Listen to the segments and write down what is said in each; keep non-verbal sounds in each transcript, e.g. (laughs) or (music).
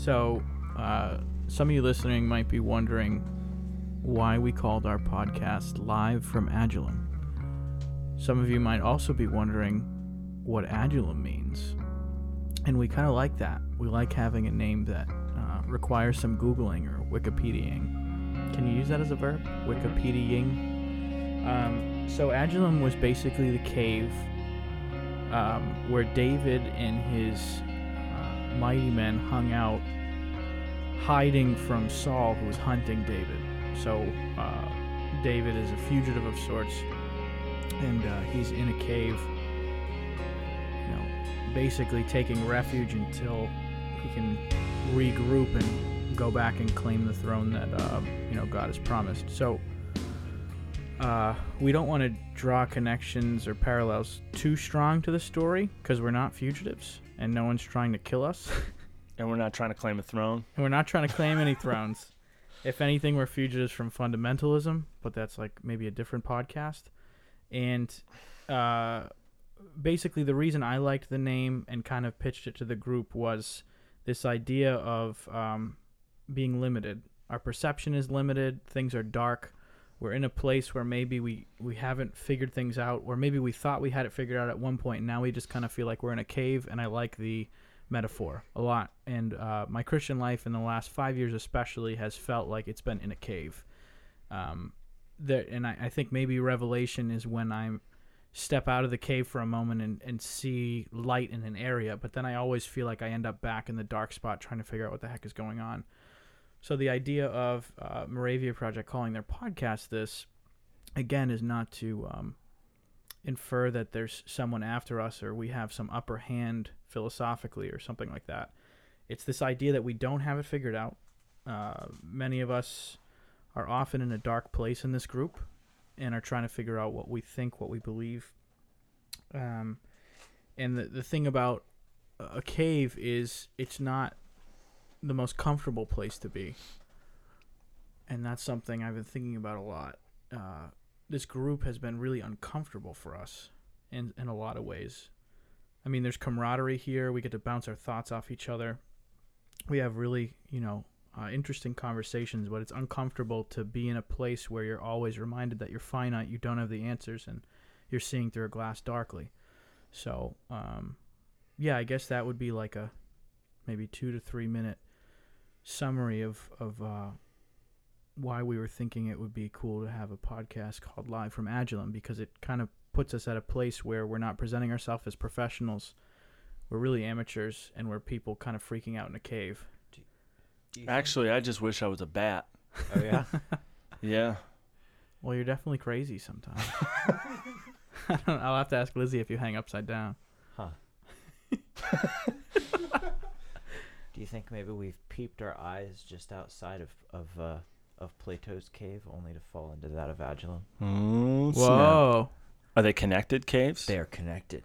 So, uh, some of you listening might be wondering why we called our podcast Live from Adullam. Some of you might also be wondering what Adullam means. And we kind of like that. We like having a name that uh, requires some Googling or Wikipediaing. Can you use that as a verb? Wikipediaing? Um, so, Adullam was basically the cave um, where David and his mighty men hung out, hiding from Saul, who was hunting David. So, uh, David is a fugitive of sorts, and uh, he's in a cave, you know, basically taking refuge until he can regroup and go back and claim the throne that uh, you know God has promised. So uh, we don't want to draw connections or parallels too strong to the story because we're not fugitives and no one's trying to kill us, (laughs) And we're not trying to claim a throne. and we're not trying to claim any thrones. (laughs) If anything, we're fugitives from fundamentalism, but that's like maybe a different podcast. And uh, basically, the reason I liked the name and kind of pitched it to the group was this idea of um, being limited. Our perception is limited. Things are dark. We're in a place where maybe we, we haven't figured things out, or maybe we thought we had it figured out at one point. And now we just kind of feel like we're in a cave. And I like the metaphor a lot. And uh, my Christian life in the last five years, especially, has felt like it's been in a cave. Um, and I, I think maybe revelation is when I step out of the cave for a moment and, and see light in an area, but then I always feel like I end up back in the dark spot trying to figure out what the heck is going on. So the idea of uh, Moravia Project calling their podcast this, again, is not to um, infer that there's someone after us or we have some upper hand philosophically or something like that. It's this idea that we don't have it figured out. Uh, many of us are often in a dark place in this group and are trying to figure out what we think, what we believe. Um, and the, the thing about a cave is it's not the most comfortable place to be. And that's something I've been thinking about a lot. Uh, this group has been really uncomfortable for us in, in a lot of ways. I mean, there's camaraderie here. We get to bounce our thoughts off each other. We have really, you know, uh, interesting conversations, but it's uncomfortable to be in a place where you're always reminded that you're finite, you don't have the answers, and you're seeing through a glass darkly. So, um, yeah, I guess that would be like a maybe two to three minute summary of of uh, why we were thinking it would be cool to have a podcast called Live from Adullam because it kind of puts us at a place where we're not presenting ourselves as professionals. We're really amateurs, and we're people kind of freaking out in a cave. Do you Actually, I just wish I was a bat. oh yeah. (laughs) Yeah. Well, you're definitely crazy sometimes. I (laughs) don't, (laughs) I'll have to ask Lizzie if you hang upside down. Huh. Do you think maybe we've peeped our eyes just outside of of uh, of Plato's cave, only to fall into that of Adullam? Mm. Whoa! Are they connected caves? They are connected,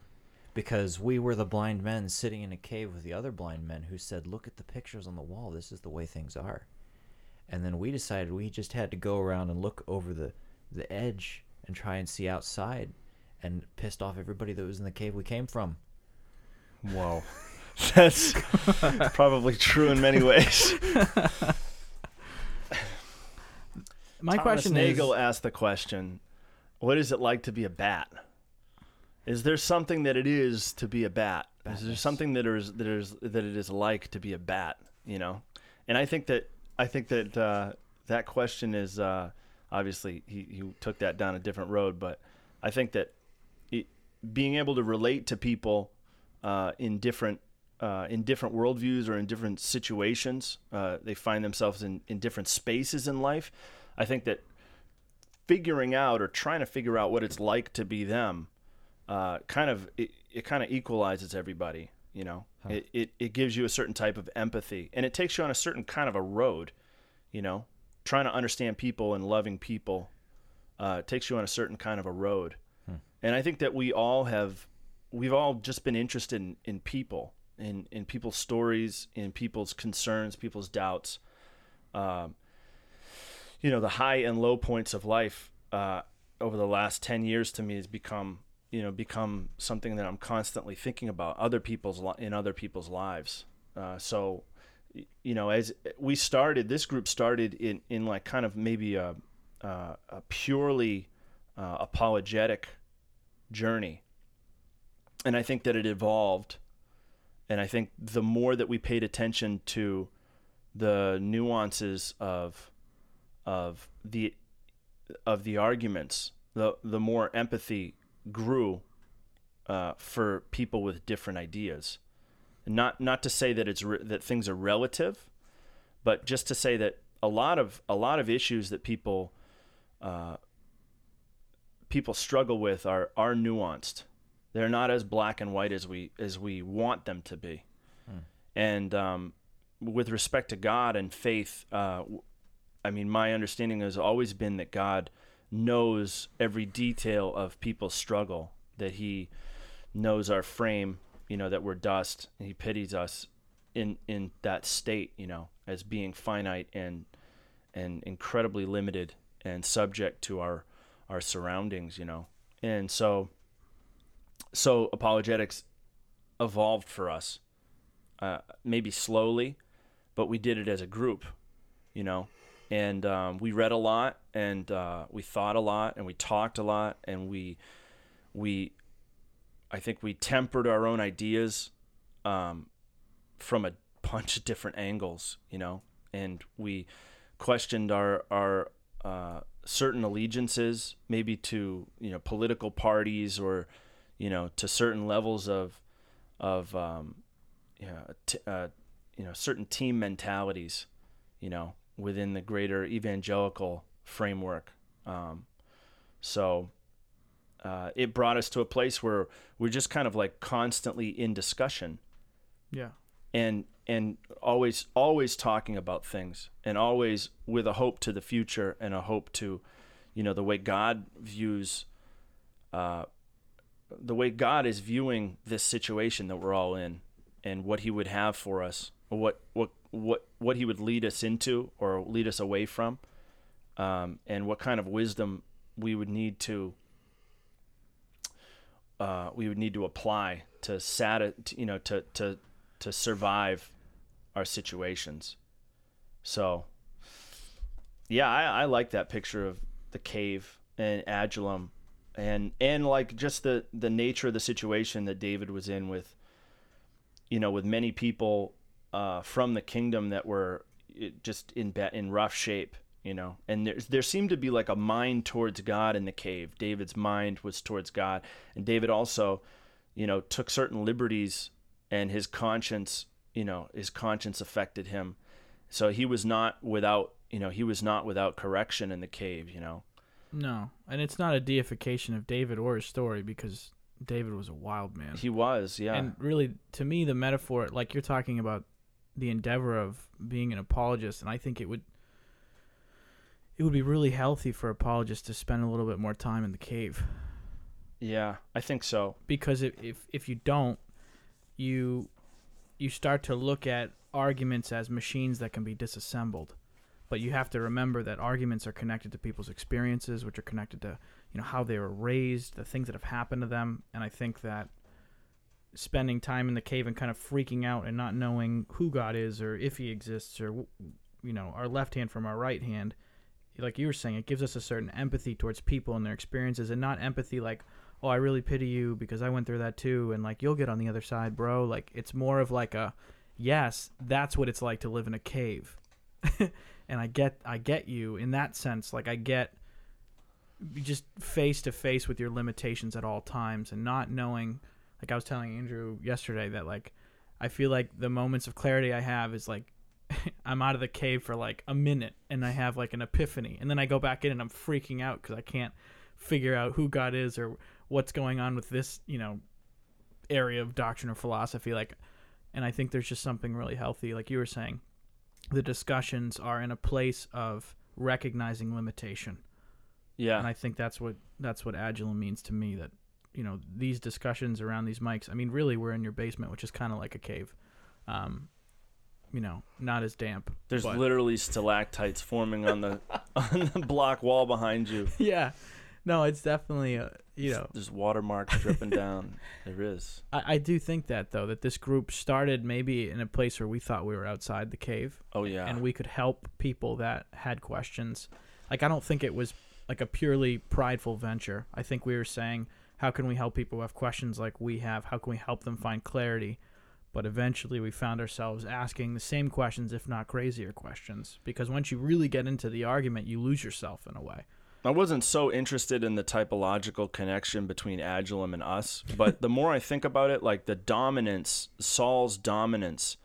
because we were the blind men sitting in a cave with the other blind men who said, "Look at the pictures on the wall. This is the way things are." And then we decided we just had to go around and look over the the edge and try and see outside, and pissed off everybody that was in the cave we came from. Whoa. (laughs) (laughs) That's probably true in many ways. My Thomas question Nagel is: asked the question, "What is it like to be a bat? Is there something that it is to be a bat? Is there something that is that is that it is like to be a bat? You know?" And I think that I think that uh, that question is uh, obviously he, he took that down a different road, but I think that it, being able to relate to people uh, in different uh, in different worldviews or in different situations, uh, they find themselves in, in different spaces in life. I think that figuring out or trying to figure out what it's like to be them, uh, kind of it, it kind of equalizes everybody. You know, Huh. it, it it gives you a certain type of empathy, and it takes you on a certain kind of a road. You know, trying to understand people and loving people uh, takes you on a certain kind of a road. Hmm. And I think that we all have, we've all just been interested in, in people, in, in people's stories, in people's concerns, people's doubts. Um, you know, the high and low points of life uh, over the last 10 years to me has become, you know, become something that I'm constantly thinking about other people's, li- in other people's lives. Uh, so you know, as we started, this group started in in like kind of maybe a uh, a purely uh, apologetic journey, and I think that it evolved, and I think the more that we paid attention to the nuances of of the of the arguments, the the more empathy grew uh, for people with different ideas. Not not to say that it's re- that things are relative, but just to say that a lot of a lot of issues that people uh, people struggle with are are nuanced. They're not as black and white as we as we want them to be. Hmm. And um, with respect to God and faith, uh, I mean, my understanding has always been that God knows every detail of people's struggle. That He knows our frame, you know, that we're dust, and He pities us in in that state, you know, as being finite and and incredibly limited and subject to our our surroundings, you know. And so so apologetics evolved for us. Uh, maybe slowly, but we did it as a group, you know. And um, we read a lot, and uh, we thought a lot, and we talked a lot, and we we I think we tempered our own ideas um, from a bunch of different angles, you know, and we questioned our our uh, certain allegiances, maybe to you know political parties or you know to certain levels of of um, you know, t- uh, you know certain team mentalities, you know, within the greater evangelical framework. Um, so uh, it brought us to a place where we're just kind of like constantly in discussion Yeah. and and always always talking about things and always with a hope to the future and a hope to you know the way God views uh the way God is viewing this situation that we're all in and what he would have for us or what what what what he would lead us into or lead us away from um and what kind of wisdom we would need to uh, we would need to apply to sat you know to to to survive our situations. So, yeah, I, I like that picture of the cave and Adullam, and and like just the the nature of the situation that David was in with, you know, with many people uh, from the kingdom that were just in in rough shape, you know, and there there seemed to be like a mind towards God in the cave. David's mind was towards God, and David also, you know, took certain liberties, and his conscience you know his conscience affected him. So he was not without you know he was not without correction in the cave you know No, and it's not a deification of David or his story because David was a wild man. he was yeah And really, to me, the metaphor, like you're talking about the endeavor of being an apologist, and I think it would it would be really healthy for apologists to spend a little bit more time in the cave yeah i think so because if if, if you don't, you you start to look at arguments as machines that can be disassembled. But you have to remember that arguments are connected to people's experiences, which are connected to you know how they were raised, the things that have happened to them, and I think that spending time in the cave and kind of freaking out and not knowing who God is or if He exists or you know our left hand from our right hand, like you were saying, it gives us a certain empathy towards people and their experiences, and not empathy like oh, I really pity you because I went through that too, and like you'll get on the other side, bro. Like it's more of like a, yes, that's what it's like to live in a cave, (laughs) and I get, I get you in that sense. Like I get, just face to face with your limitations at all times, and not knowing. Like I was telling Andrew yesterday that like, I feel like the moments of clarity I have is like. (laughs) I'm out of the cave for like a minute and I have like an epiphany and then I go back in and I'm freaking out because I can't figure out who God is or what's going on with this, you know, area of doctrine or philosophy. Like, and I think there's just something really healthy, like you were saying. The discussions are in a place of recognizing limitation, yeah and I think that's what that's what Adullam means to me. That you know these discussions around these mics. I mean, really, we're in your basement, which is kind of like a cave. Um, you know, not as damp. there's but- literally stalactites forming on the (laughs) on the block wall behind you (laughs) yeah, no, it's definitely uh, you know. There's watermarks dripping down. (laughs) There is. I, I do think that though that this group started maybe in a place where we thought we were outside the cave, Oh yeah. and we could help people that had questions. Like I don't think it was like a purely prideful venture. I think we were saying, how can we help people who have questions like we have? How can we help them find clarity? But eventually, we found ourselves asking the same questions, if not crazier questions, because once you really get into the argument, you lose yourself in a way. I wasn't so interested in the typological connection between Adullam and us, but the more I think about it, like the dominance, Saul's dominance,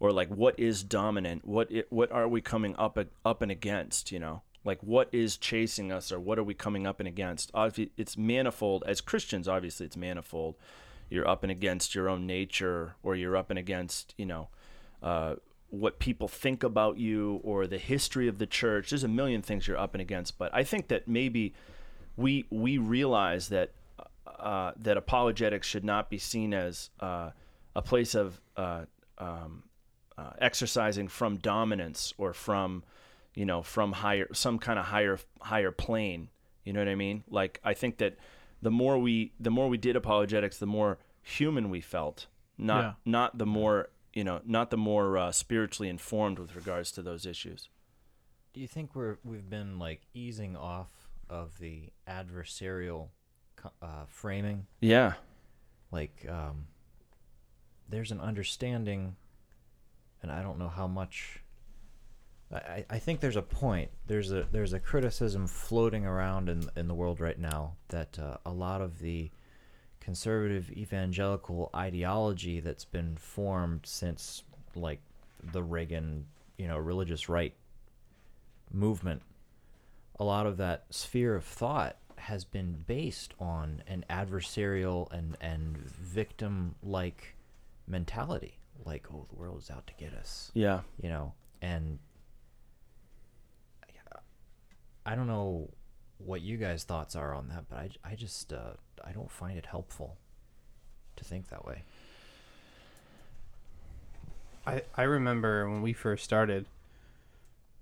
or like what is dominant? What it, what are we coming up up and against? You know, like what is chasing us, or what are we coming up and against? It's manifold. As Christians, obviously, it's manifold. You're up and against your own nature, or you're up and against, you know, uh, what people think about you or the history of the church. There's a million things you're up and against, but I think that maybe we we realize that uh, that apologetics should not be seen as uh, a place of uh, um, uh, exercising from dominance or from you know from higher some kind of higher higher plane. You know what I mean? Like I think that the more we the more we did apologetics, the more human we felt. Not Yeah. not the more you know not the more uh, spiritually informed with regards to those issues. Do you think we're we've been like easing off of the adversarial uh, framing? Yeah. Like, um, there's an understanding, and I don't know how much. I, I- think there's a point. There's a there's a criticism floating around in in the world right now that uh, a lot of the conservative evangelical ideology that's been formed since like the Reagan, you know, religious right movement, a lot of that sphere of thought has been based on an adversarial and and victim like mentality. Like, oh, the world is out to get us, Yeah. you know, and I don't know what you guys' thoughts are on that, but I, I just uh, I don't find it helpful to think that way. I, I remember when we first started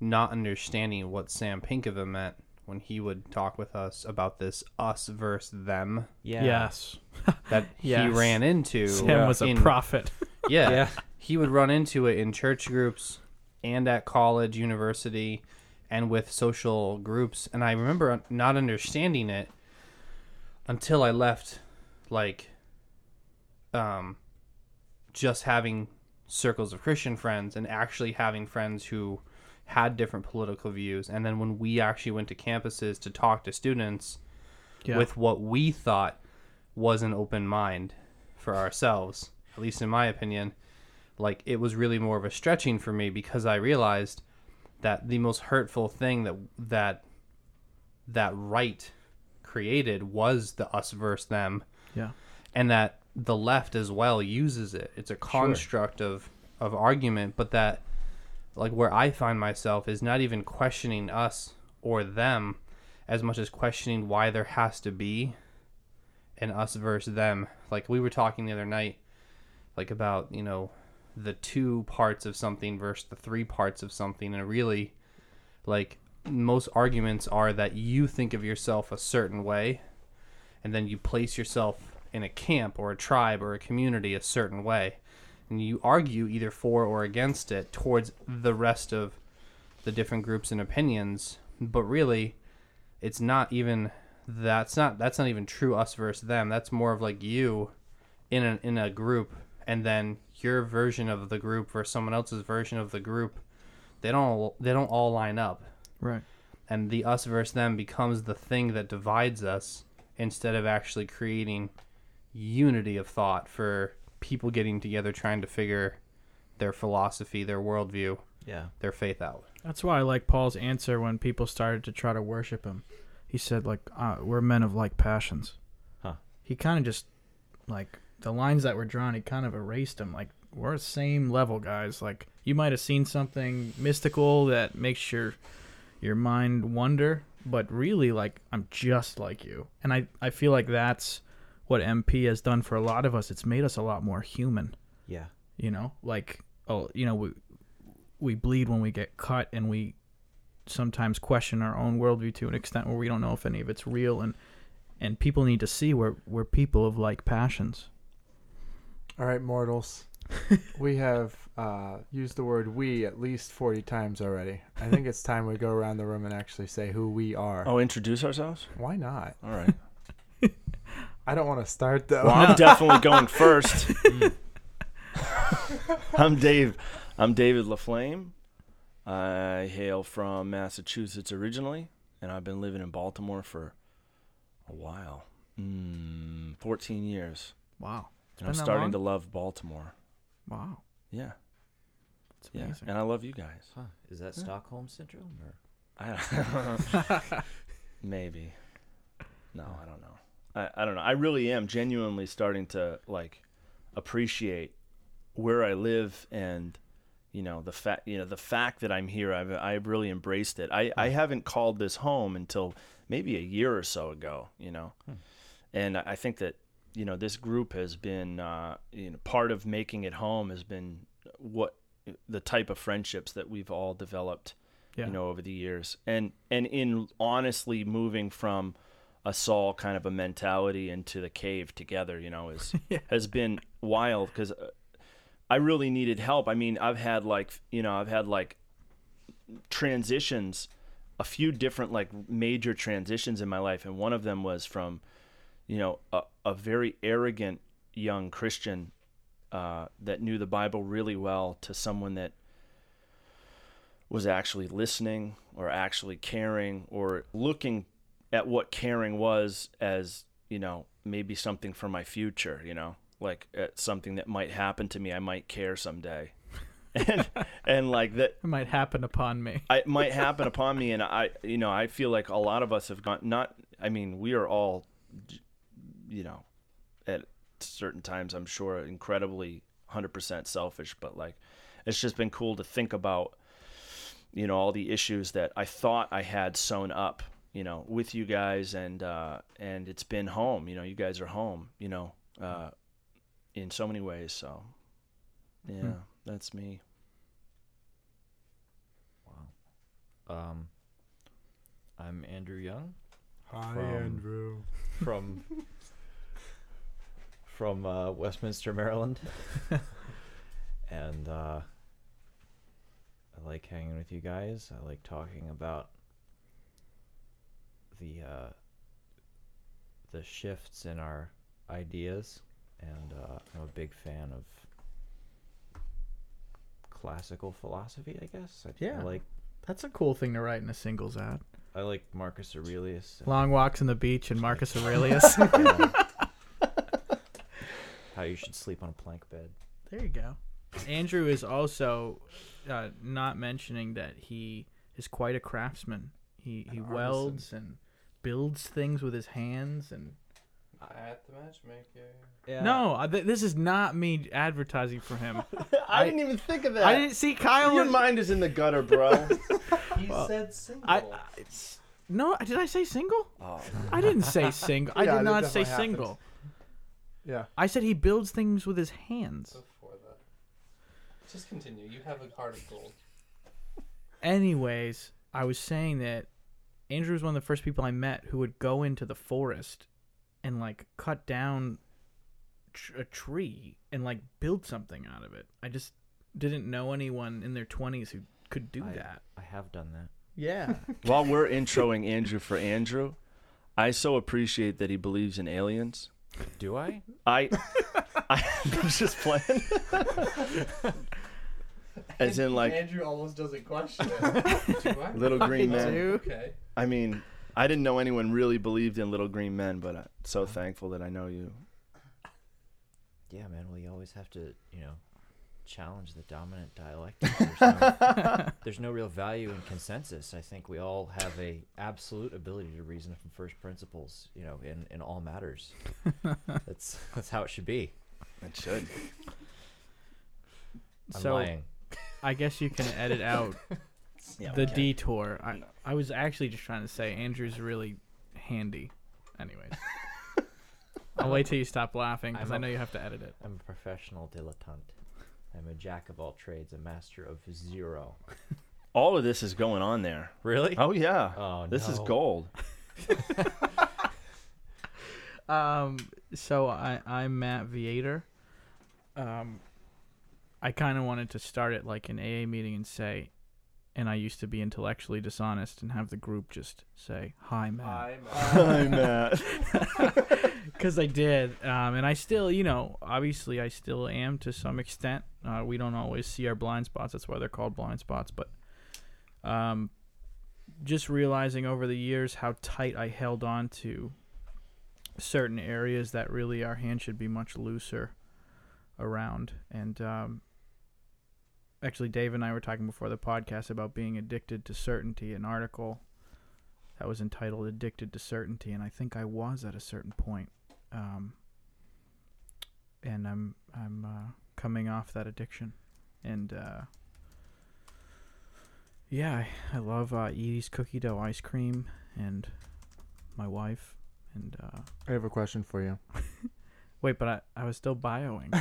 not understanding what Sam Pinkava meant when he would talk with us about this us versus them Yeah. Yes, (laughs) that he ran into. Sam was a in- prophet. Yeah, Yeah. He would run into it in church groups and at college, university, and with social groups. And I remember not understanding it until I left, like, um, just having circles of Christian friends and actually having friends who had different political views. And then when we actually went to campuses to talk to students Yeah. with what we thought was an open mind for ourselves, at least in my opinion, like it was really more of a stretching for me because I realized that the most hurtful thing that that that right created was the us versus them yeah. and that the left as well uses it. It's a construct of of argument, but that like where I find myself is not even questioning us or them as much as questioning why there has to be an us versus them. Like we were talking the other night like about, you know, the two parts of something versus the three parts of something. And really like most arguments are that you think of yourself a certain way and then you place yourself in a camp or a tribe or a community a certain way. And you argue either for or against it towards the rest of the different groups and opinions. But really it's not even that's not that's not even true us versus them. That's more of like you in a in a group and then your version of the group versus someone else's version of the group they don't they don't all line up Right. and the us versus them becomes the thing that divides us instead of actually creating unity of thought for people getting together trying to figure their philosophy, their worldview, Yeah. their faith out. That's why I like Paul's answer when people started to try to worship him. He said, like, uh, we're men of like passions. Huh. He kind of just, like, the lines that were drawn, he kind of erased them. Like, we're the same level, guys. Like, you might have seen something mystical that makes your your mind wonder, but really, like, I'm just like you. And I, I feel like that's what MP has done for a lot of us. It's made us a lot more human Yeah. you know like oh you know we we bleed when we get cut and we sometimes question our own worldview to an extent where we don't know if any of it's real, and and people need to see we're we're people of like passions. All right, mortals. (laughs) we have uh, used the word "we" at least forty times already. I think it's time we go around the room and actually say who we are. Oh, introduce ourselves. Why not? All right. (laughs) I don't want to start though. Well, I'm (laughs) definitely going first. I'm Dave. I'm David Laflame. I hail from Massachusetts originally, and I've been living in Baltimore for a while. Mm, 14 years. Wow, And I'm starting long? to love Baltimore. wow, Yeah. it's Yeah. And I love you guys. Huh. Is that Yeah. Stockholm syndrome or (laughs) I (laughs) maybe. No, I don't know. I, I don't know. I really am genuinely starting to like appreciate where I live and you know the fact you know the fact that I'm here. I've I've really embraced it. I I haven't called this home until maybe a year or so ago. You know, and I think that you know this group has been uh, you know part of making it home has been what the type of friendships that we've all developed yeah, you know over the years. And and in honestly moving from a Saul kind of a mentality into the cave together you know is (laughs) Yeah. has been wild because I really needed help. I mean I've had like you know I've had like transitions a few different like major transitions in my life. And one of them was from you know a, a very arrogant young Christian uh, that knew the Bible really well to someone that was actually listening or actually caring or looking at what caring was as you know maybe something for my future you know like at something that might happen to me i might care someday (laughs) and and like that it might happen upon me. I, it might happen upon me and i you know i feel like a lot of us have gone not i mean we are all you know at certain times i'm sure incredibly 100% selfish but like it's just been cool to think about you know all the issues that i thought i had sewn up you know with you guys and uh and it's been home you know you guys are home you know uh in so many ways so yeah Hmm. that's me wow? Um, I'm Andrew Young Hi, From- Andrew. from (laughs) from uh, Westminster, Maryland, (laughs) and uh, I like hanging with you guys. I like talking about the uh, the shifts in our ideas, and uh, I'm a big fan of classical philosophy. I guess. I, Yeah. I like That's a cool thing to write in a singles ad. I like Marcus Aurelius. Long walks on the beach and Marcus (laughs) Aurelius. Yeah. How you should sleep on a plank bed. There you go. Andrew is also uh, not mentioning that he is quite a craftsman. He he An welds and builds things with his hands and At the matchmaker. Yeah. no, uh, th- this is not me advertising for him. I, (laughs) I- didn't even think of that. I didn't see Kyle. Your and- mind is in the gutter, bro. (laughs) He Well, said single. I, I it's, no, did I say single? oh, I didn't say single. (laughs) I Yeah, did that not say definitely happens. single. Yeah. I said he builds things with his hands. Before that. Just continue. You have a heart of gold. Anyways, I was saying that Andrew was one of the first people I met who would go into the forest and like cut down tr- a tree and like build something out of it. I just didn't know anyone in their 20s who could do I- that. I have done that. Yeah. (laughs) While we're introing Andrew for Andrew, I so appreciate that he believes in aliens. Do I? I, (laughs) I was just playing. (laughs) As in, like, Andrew almost doesn't question it. (laughs) Do I? Little Green I Men. do. Okay. I mean, I didn't know anyone really believed in Little Green Men, but I'm so thankful that I know you. Yeah, man. Well, you always have to, you know, challenge the dominant dialectic. There's (laughs) no, there's no real value in consensus. I think we all have a absolute ability to reason from first principles, you know, in, in all matters. (laughs) that's that's how it should be. It should. I'm so lying. I guess you can edit (laughs) out Yeah, the okay. detour. I, I was actually just trying to say Andrew's really handy. Anyways. I'll wait till you stop laughing because I'm I a- know you have to edit it. I'm a professional dilettante. I'm a jack of all trades, a master of zero. (laughs) All of this is going on there. Really? Oh yeah. Oh, this is no. gold. (laughs) Um, so I I'm Matt Viator. Um, I kind of wanted to start it like an AA meeting and say, and I used to be intellectually dishonest and have the group just say, "Hi, Matt," Hi, Matt. because (laughs) (laughs) I did. Um, and I still, you know, obviously I still am to some extent. Uh, we don't always see our blind spots. That's why they're called blind spots. But, um, just realizing over the years how tight I held on to certain areas that really our hand should be much looser around. And um, actually, Dave and I were talking before the podcast about being addicted to certainty. An article that was entitled "Addicted to Certainty," and I think I was at a certain point. Um, and I'm I'm uh, coming off that addiction, and uh, yeah, I, I love uh, Edy's cookie dough ice cream and my wife. And uh, I have a question for you. (laughs) wait, but I, I was still bioing.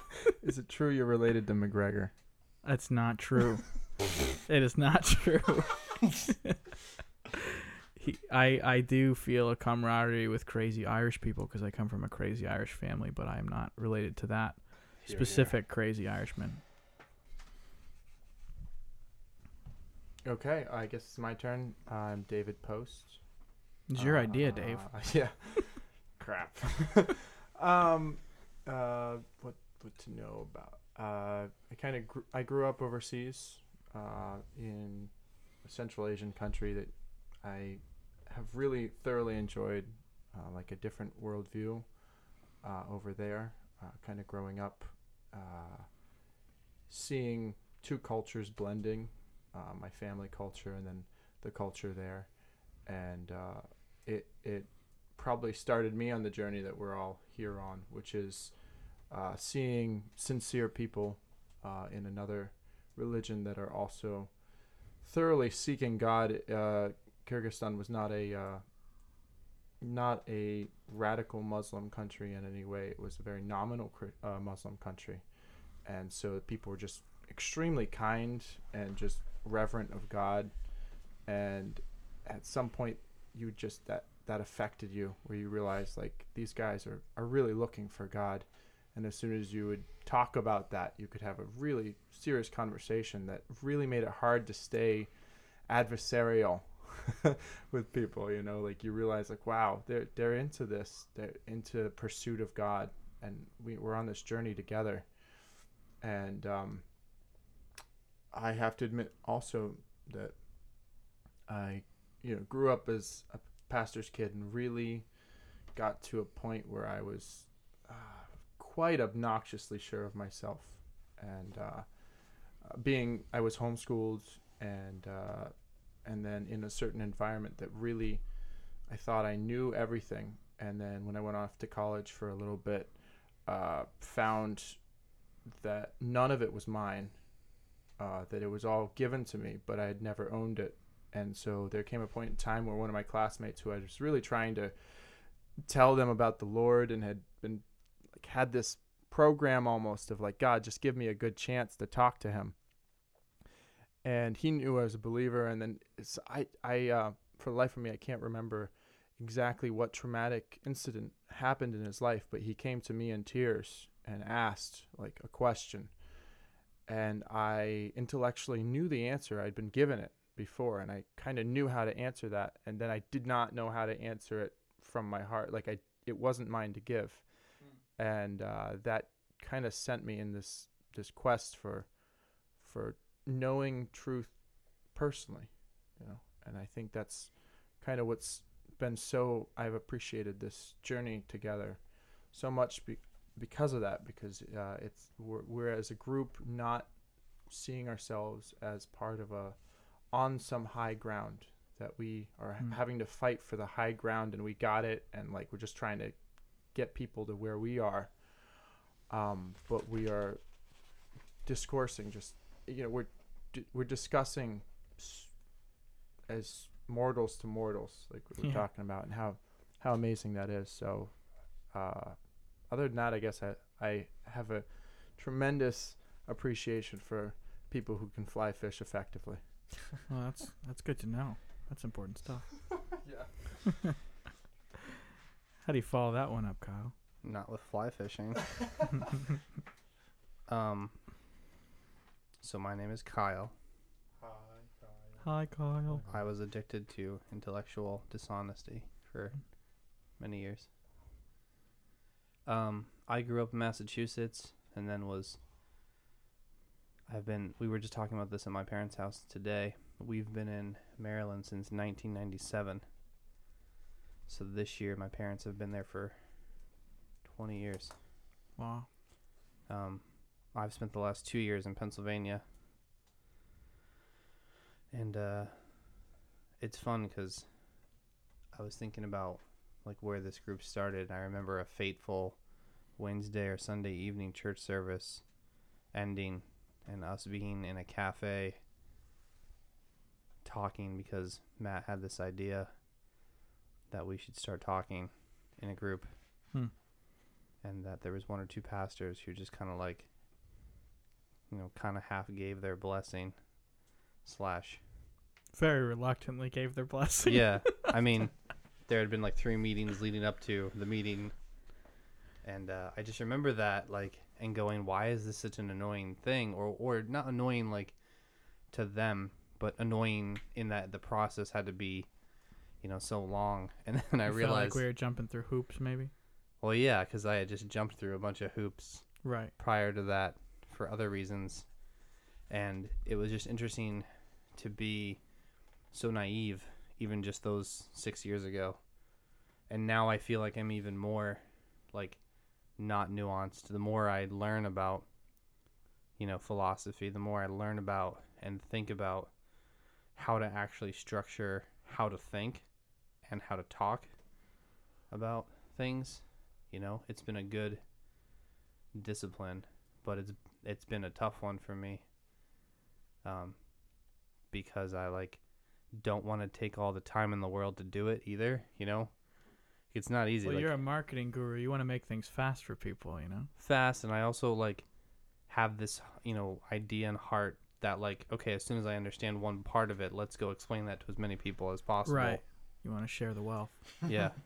(laughs) Is it true you're related to McGregor? That's not true. (laughs) it is not true. (laughs) he, I I do feel a camaraderie with crazy Irish people because I come from a crazy Irish family, but I am not related to that specific crazy Irishman. Okay, I guess it's my turn. I'm David Post. It's your idea, Dave. Uh, (laughs) yeah. Crap. um, uh, what what to know about? Uh, I kind of gr- I grew up overseas, uh, in a Central Asian country that I have really thoroughly enjoyed, uh, like a different worldview, uh, over there. Uh, kind of growing up, uh, seeing two cultures blending, my family culture and then the culture there, and it it probably started me on the journey that we're all here on, which is uh, seeing sincere people uh, in another religion that are also thoroughly seeking God. Uh, Kyrgyzstan was not a uh, not a radical Muslim country in any way. It was a very nominal uh, Muslim country, and so people were just extremely kind and just reverent of God. And at some point, you just that that affected you, where you realize like these guys are are really looking for God. And as soon as you would talk about that, you could have a really serious conversation that really made it hard to stay adversarial (laughs) with people. You know, like you realize, like, wow, they're they're into this, they're into the pursuit of God, and we we're on this journey together. And um, I have to admit also that I, you know, grew up as a pastor's kid and really got to a point where I was quite obnoxiously sure of myself, and uh, being I was homeschooled and uh, and then in a certain environment that really I thought I knew everything, and then when I went off to college for a little bit, uh, found that none of it was mine, uh, that it was all given to me, but I had never owned it. And so there came a point in time where one of my classmates, who I was really trying to tell them about the Lord and had been like had this program almost of like God, just give me a good chance to talk to Him. And he knew I was a believer, and then I, I, uh, for the life of me, I can't remember exactly what traumatic incident happened in his life, but he came to me in tears and asked like a question, and I intellectually knew the answer. I'd been given it before, and I kind of knew how to answer that, and then I did not know how to answer it from my heart. Like I, it wasn't mine to give, and uh, that kind of sent me in this this quest for for knowing truth personally, you know. And I think that's kind of what's been so I've appreciated this journey together so much be, because of that because uh, it's we're, we're as a group not seeing ourselves as part of a on some high ground that we are Hmm. having to fight for the high ground and we got it and like we're just trying to get people to where we are um, but we are discoursing just you know we're d- we're discussing as mortals to mortals like we we're Yeah. talking about and how how amazing that is so uh, other than that i guess I, I have a tremendous appreciation for people who can fly fish effectively Well, that's that's good to know. That's important stuff. (laughs) yeah. (laughs) How do you follow that one up, Kyle? Not with fly fishing. (laughs) (laughs) um. So my name is Kyle. Hi, Kyle. Hi, Kyle. I was addicted to intellectual dishonesty for many years. Um, I grew up in Massachusetts and then was. I've been. We were just talking about this at my parents' house today. We've been in Maryland since 1997. So this year, my parents have been there for 20 years. Wow. Um, I've spent the last two years in Pennsylvania, and uh, it's fun because I was thinking about like where this group started. I remember a fateful Wednesday or Sunday evening church service ending, and us being in a cafe talking because Matt had this idea that we should start talking in a group Hmm. and that there was one or two pastors who just kind of like you know kind of half gave their blessing slash Very reluctantly gave their blessing. yeah i (laughs) mean there had been like three meetings leading up to the meeting and uh, i just remember that like and going why is this such an annoying thing or or not annoying like to them but annoying in that the process had to be you know so long (laughs) and then i realized like we were jumping through hoops, maybe. well yeah because i had just jumped through a bunch of hoops Right. prior to that for other reasons. And it was just interesting to be so naive, even just those six years ago. And now I feel like I'm even more like not nuanced. The more I learn about, you know, philosophy, the more I learn about and think about how to actually structure how to think and how to talk about things. You know, it's been a good discipline, but it's it's been a tough one for me. Um, because I like don't want to take all the time in the world to do it either. You know, it's not easy. Well, like, you're a marketing guru. You want to make things fast for people, you know. fast, and I also like have this you know idea and heart that like okay, as soon as I understand one part of it, let's go explain that to as many people as possible. Right. You want to share the wealth. (laughs) Yeah, (laughs)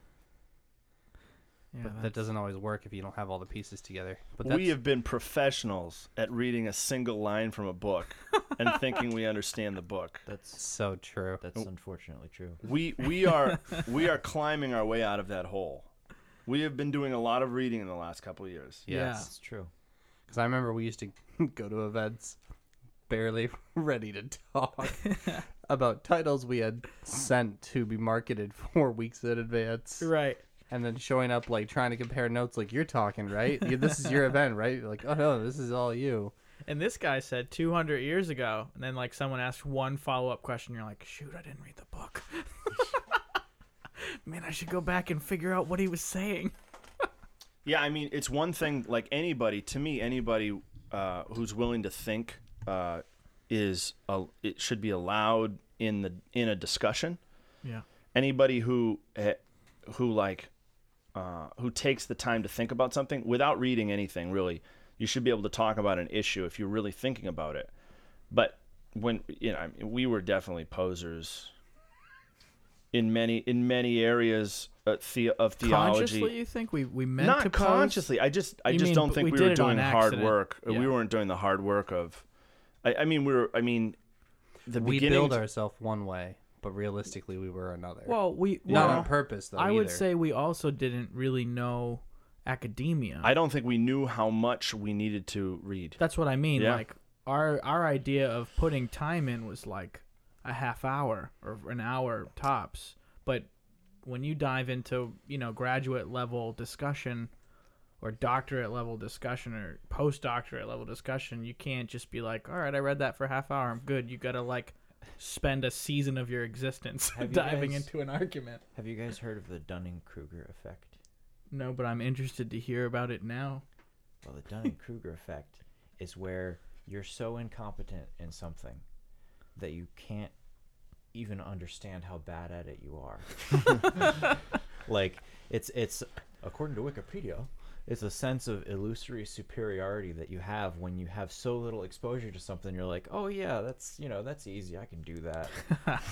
Yeah. but that doesn't always work if you don't have all the pieces together. But that's, we have been professionals at reading a single line from a book and thinking we understand the book. (laughs) That's so true. that's unfortunately true. We we are we are climbing our way out of that hole. We have been doing a lot of reading in the last couple of years. Yeah. It's true. Because I remember we used to go to events barely (laughs) ready to talk (laughs) about titles we had sent to be marketed (laughs) four weeks in advance. Right. And then showing up like trying to compare notes like you're talking, right? You- this is your event, right? You're like, oh no, this is all you. And this guy said 200 years ago, and then like someone asked one follow up question. You're like, shoot, I didn't read the book. Man, I should go back and figure out what he was saying. Yeah, I mean, it's one thing. Like anybody, to me, anybody uh, who's willing to think uh, is a, it should be allowed in the in a discussion. Yeah. Anybody who eh, who like uh, who takes the time to think about something without reading anything, really, you should be able to talk about an issue if you're really thinking about it. But when you know, I mean, we were definitely posers in many in many areas uh, the, of theology. Consciously, you think we we meant Not consciously. I just I You just mean, don't think we we, were doing hard accident. work. Yeah. We weren't doing the hard work of. I, I mean, we're. I mean, the we beginning. build ourselves one way, but realistically we were another. Well, we not well, on purpose though. I would say we also didn't really know academia. I don't think we knew how much we needed to read. That's what I mean. Yeah. Like our our idea of putting time in was like a half hour or an hour tops. But when you dive into, you know, graduate level discussion or doctorate level discussion or postdoctorate level discussion, you can't just be like, "All right, I read that for half hour. I'm good." You got to like spend a season of your existence (laughs) you diving guys- into an argument. Have you guys heard of the Dunning Kruger effect? No, but I'm interested to hear about it now. Well, the Dunning Kruger (laughs) effect is where you're so incompetent in something that you can't even understand how bad at it you are. (laughs) like it's it's according to Wikipedia, it's a sense of illusory superiority that you have when you have so little exposure to something. You're like, oh yeah, that's you know that's easy. I can do that.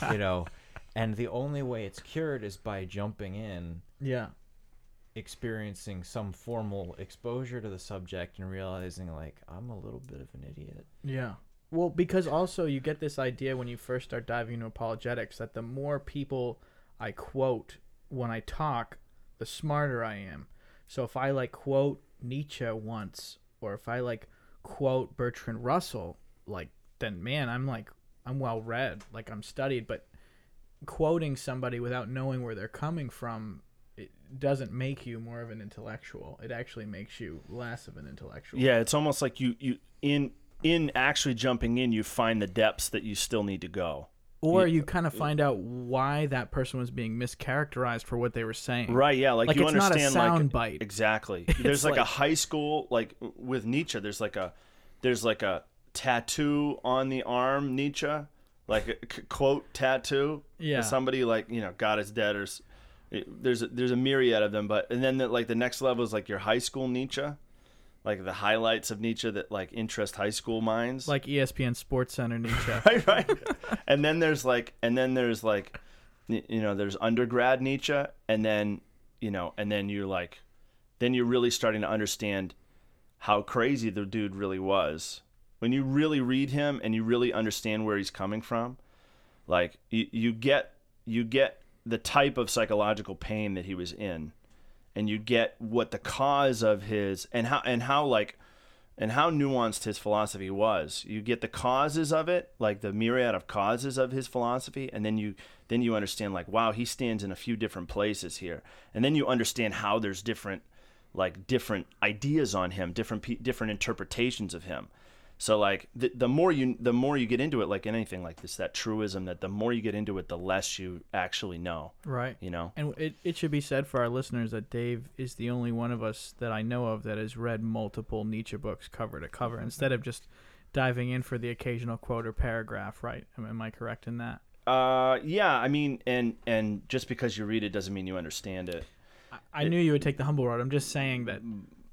(laughs) you know, and the only way it's cured is by jumping in Yeah. experiencing some formal exposure to the subject and realizing like I'm a little bit of an idiot. Yeah. Well, because also you get this idea when you first start diving into apologetics that the more people I quote when I talk, the smarter I am. So if I like quote Nietzsche once, or if I like quote Bertrand Russell, like then man, I'm like I'm well read, like I'm studied, but quoting somebody without knowing where they're coming from it doesn't make you more of an intellectual. It actually makes you less of an intellectual. Yeah, it's almost like you you in in actually jumping in, you find the depths that you still need to go. Or Yeah. you kind of find out why that person was being mischaracterized for what they were saying. Right? Yeah, like, Like, you it's not a understand like bite. exactly. (laughs) There's like, a high school like with Nietzsche. There's like a there's like a tattoo on the arm Nietzsche, like a c- quote tattoo. Yeah. somebody like you know God is dead or there's a, there's a myriad of them. But and then the, like the next level is like your high school Nietzsche, like the highlights of Nietzsche that like interest high school minds. Like ESPN Sports Center Nietzsche. (laughs) right, right. and then there's like, and then there's like, you know, there's undergrad Nietzsche, and then, you know, and then you're like, then you're really starting to understand how crazy the dude really was. When you really read him and you really understand where he's coming from, like you, you get you get the type of psychological pain that he was in, and you get what the cause of his and how and how like and how nuanced his philosophy was. You get the causes of it, like the myriad of causes of his philosophy, and then you then you understand like wow, he stands in a few different places here. And then you understand how there's different like different ideas on him, different different interpretations of him. So like the, the more you the more you get into it like anything like this that truism that the more you get into it the less you actually know, right. you know. And it, it should be said for our listeners that Dave is the only one of us that I know of that has read multiple Nietzsche books cover to cover instead of just diving in for the occasional quote or paragraph, right? Am, am I correct in that? Uh yeah, I mean and and just because you read it doesn't mean you understand it. I, I knew you would take the humble road. I'm just saying that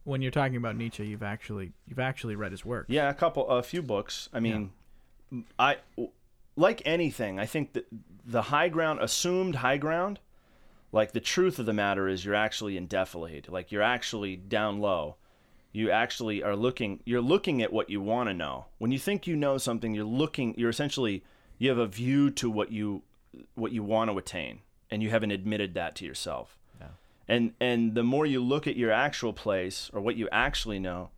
when you're talking about Nietzsche, you've actually you've actually read his work. Yeah, a couple, a few books. I mean, I like anything. I think that the high ground, assumed high ground, like the truth of the matter is, you're actually in defilade. Like you're actually down low. You actually are looking. You're looking at what you want to know. When you think you know something, you're looking. You're essentially you have a view to what you what you want to attain, and you haven't admitted that to yourself. And and the more you look at your actual place or what you actually know,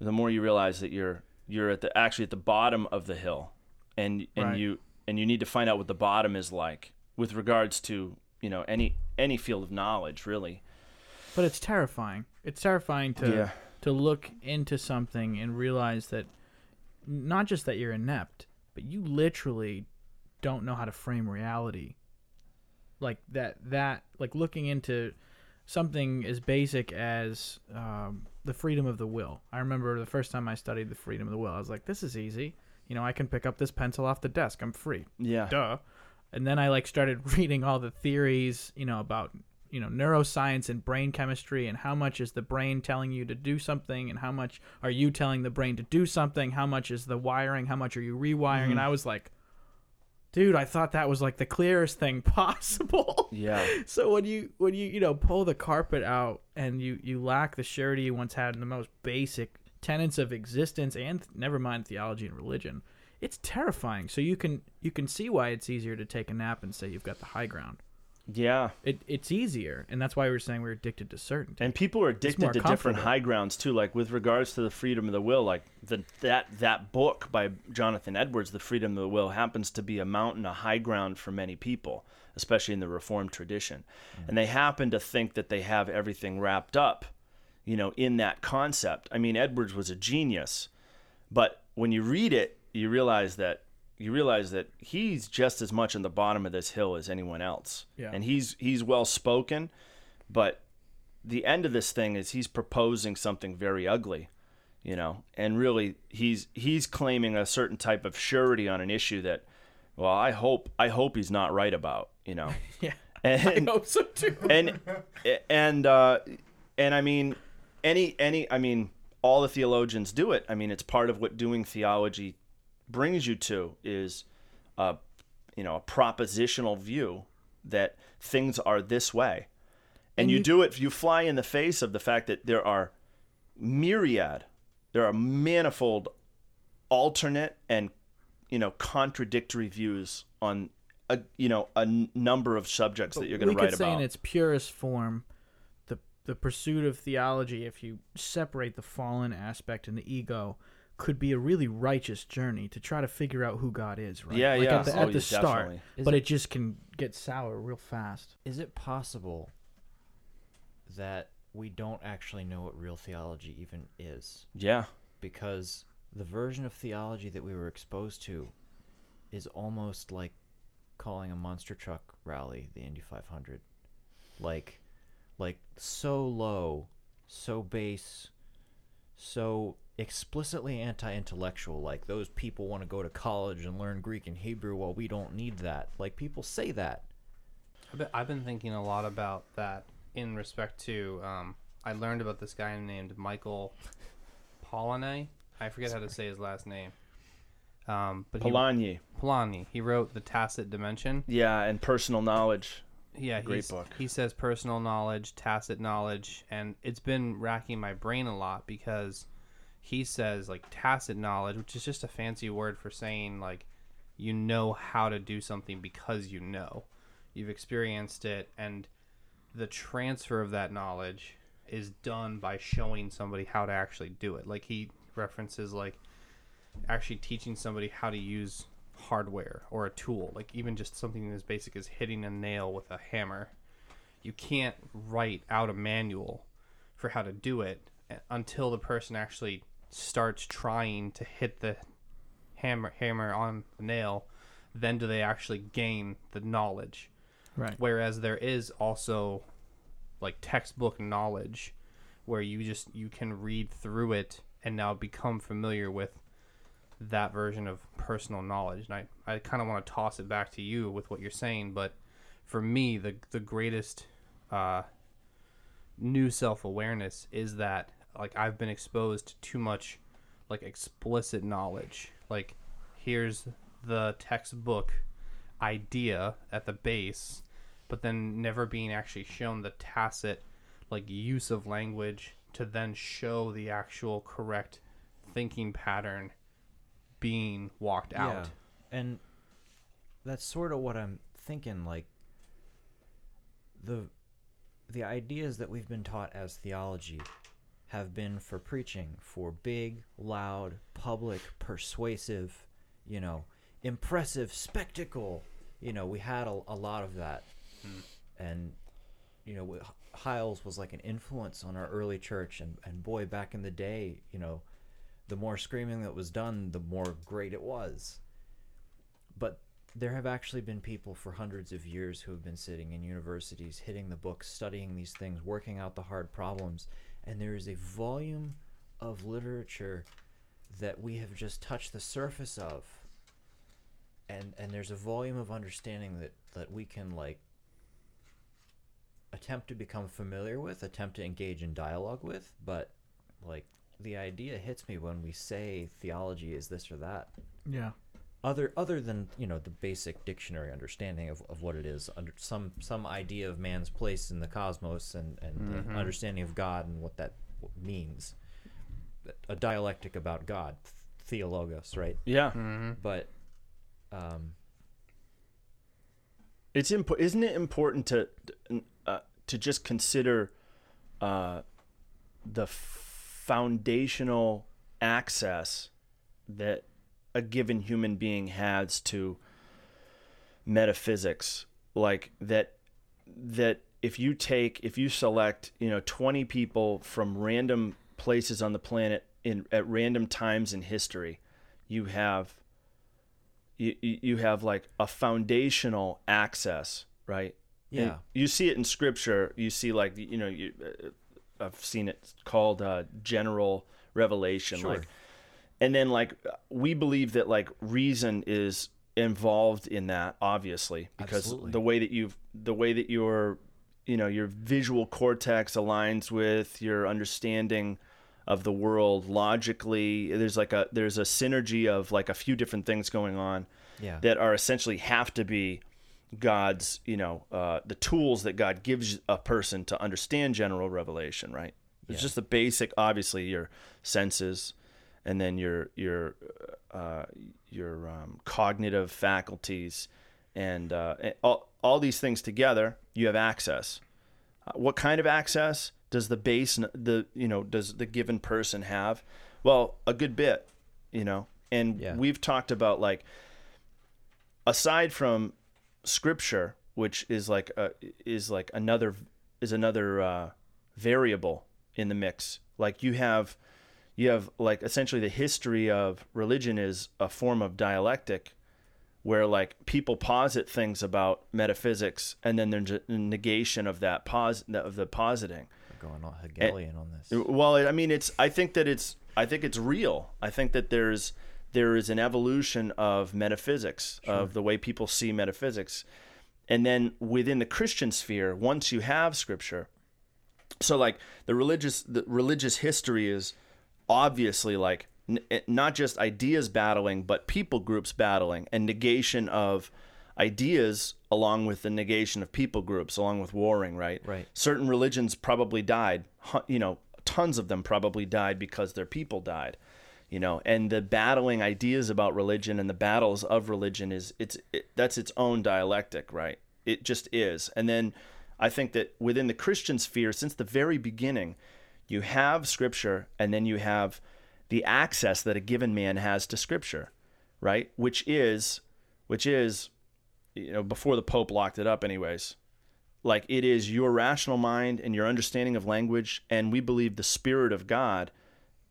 the more you realize that you're you're at the actually at the bottom of the hill and and Right. you and you need to find out what the bottom is like with regards to you know any any field of knowledge really But it's terrifying. It's terrifying to Yeah. to look into something and realize that not just that you're inept, but you literally don't know how to frame reality. Like that that like looking into something as basic as um, the freedom of the will. I remember the first time I studied the freedom of the will, I was like, "This is easy. You know, I can pick up this pencil off the desk. I'm free." yeah duh. And then I like started (laughs) reading all the theories, you know, about you know neuroscience and brain chemistry and how much is the brain telling you to do something and how much are you telling the brain to do something? How much is the wiring? How much are you rewiring? And I was like, dude, I thought that was like the clearest thing (laughs) possible. yeah. So when you when you you know pull the carpet out and you you lack the surety you once had in the most basic tenets of existence and never mind theology and religion it's terrifying. So you can you can see why it's easier to take a nap and say you've got the high ground yeah. It, it's easier and that's why we were saying we are addicted to certainty. And people are addicted to different high grounds too like with regards to the freedom of the will like the that that book by jonathan edwards the freedom of the will happens to be a mountain a high ground for many people especially in the reformed tradition. And they happen to think that they have everything wrapped up you know in that concept. I mean edwards was a genius but when you read it you realize that you realize that he's just as much on the bottom of this hill as anyone else. Yeah. and he's he's well spoken but the end of this thing is he's proposing something very ugly you know? And really he's he's claiming a certain type of surety on an issue that well i hope i hope he's not right about you know? (laughs) Yeah. And i hope so too. and and uh and i mean any any I mean, all the theologians do it. I mean, it's part of what doing theology brings you to is, a, you know, a propositional view that things are this way, and, And you, you- do it. You fly in the face of the fact that there are myriad, there are manifold, alternate and you know contradictory views on a you know a n- number of subjects that you're going to write could say about. in its purest form, the the pursuit of theology, if you separate the fallen aspect and the ego, could be a really righteous journey to try to figure out who God is. Right? Yeah, like yeah. At the, Oh, at yeah, start, definitely. But it- it just can get sour real fast. Is it possible that we don't actually know what real theology even is? Yeah. Because the version of theology that we were exposed to is almost like calling a monster truck rally the Indy 500. Like like so low, so base, so explicitly anti-intellectual like those people want to go to college and learn Greek and Hebrew while we don't need that. Like people say that. I've been, thinking a lot about that in respect to. Um, I learned about this guy named Michael Polanyi. I forget how to say his last name. Um, but he, Polanyi. Polanyi. He wrote The Tacit Dimension. Yeah, and personal knowledge. Yeah, Great book. He says personal knowledge, tacit knowledge, and it's been racking my brain a lot because he says like tacit knowledge, which is just a fancy word for saying like you know how to do something because you know. You've experienced it and the transfer of that knowledge is done by showing somebody how to actually do it. Like he references like actually teaching somebody how to use hardware or a tool, like even just something as basic as hitting a nail with a hammer. You can't write out a manual for how to do it uh, until the person actually starts trying to hit the hammer hammer on the nail. Then do they actually gain the knowledge? Right. Whereas there is also like textbook knowledge where you just you can read through it and now become familiar with that version of personal knowledge. And I, I kind of want to toss it back to you with what you're saying, but for me, the the greatest uh, new self awareness is that like I've been exposed to too much like explicit knowledge. Like here's the textbook idea at the base, but then never being actually shown the tacit like use of language to then show the actual correct thinking pattern being walked out. And that's sort of what I'm thinking like the the ideas that we've been taught as theology have been for preaching for big, loud, public, persuasive, you know, impressive spectacle. You know, we had a, a lot of that. Hmm. And you know, Hyles was like an influence on our early church and and boy back in the day, you know, the more screaming that was done, the more great it was but there have actually been people for hundreds of years who have been sitting in universities, hitting the books, studying these things, working out the hard problems, and there is a volume of literature that we have just touched the surface of. And and there's a volume of understanding that that we can like attempt to become familiar with, attempt to engage in dialogue with, but like the idea hits me when we say theology is this or that. Yeah. other other than you know the basic dictionary understanding of, of what it is under some some idea of man's place in the cosmos and and the understanding of god and what that means. A dialectic about god theologos right? Yeah. but um It's impo- isn't it important to uh, to just consider uh, the foundational access that a given human being has to metaphysics. Like that that if you take if you select you know 20 people from random places on the planet in at random times in history you have you, you have like a foundational access right? And yeah. you see it in scripture. You see like you know you uh, i've seen it called uh, general revelation Sure. like and then like we believe that like reason is involved in that obviously because Absolutely. the way that you've the way that you're you know your visual cortex aligns with your understanding of the world logically there's like a there's a synergy of like a few different things going on Yeah. that are essentially have to be God's, you know, uh, the tools that God gives a person to understand general revelation, right? It's Yeah. just the basic, obviously, your senses, and then your your uh, your um, cognitive faculties, and, uh, and all all these things together, you have access. Uh, what kind of access does the base the you know does the given person have? Well, a good bit, you know, and Yeah. we've talked about like aside from scripture which is like a, is like another is another uh, variable in the mix like you have you have like essentially the history of religion is a form of dialectic where like people posit things about metaphysics and then there's a negation of that pos of the positing We're going all Hegelian on this. well, I mean, it's. I think that it's. I think it's real. I think that there's there is an evolution of metaphysics of the way people see metaphysics, and then within the Christian sphere, once you have scripture, so like the religious the religious history is obviously like n- eh, not just ideas battling, but people groups battling and negation of ideas along with the negation of people groups along with warring right? Right. certain religions probably died you know tons of them probably died because their people died you know and the battling ideas about religion and the battles of religion is it's it, that's its own dialectic right? It just is. And then i think that within the christian sphere since the very beginning you have scripture and then you have the access that a given man has to scripture right? Which is which is you know before the pope locked it up anyways like it is your rational mind and your understanding of language and we believe the spirit of god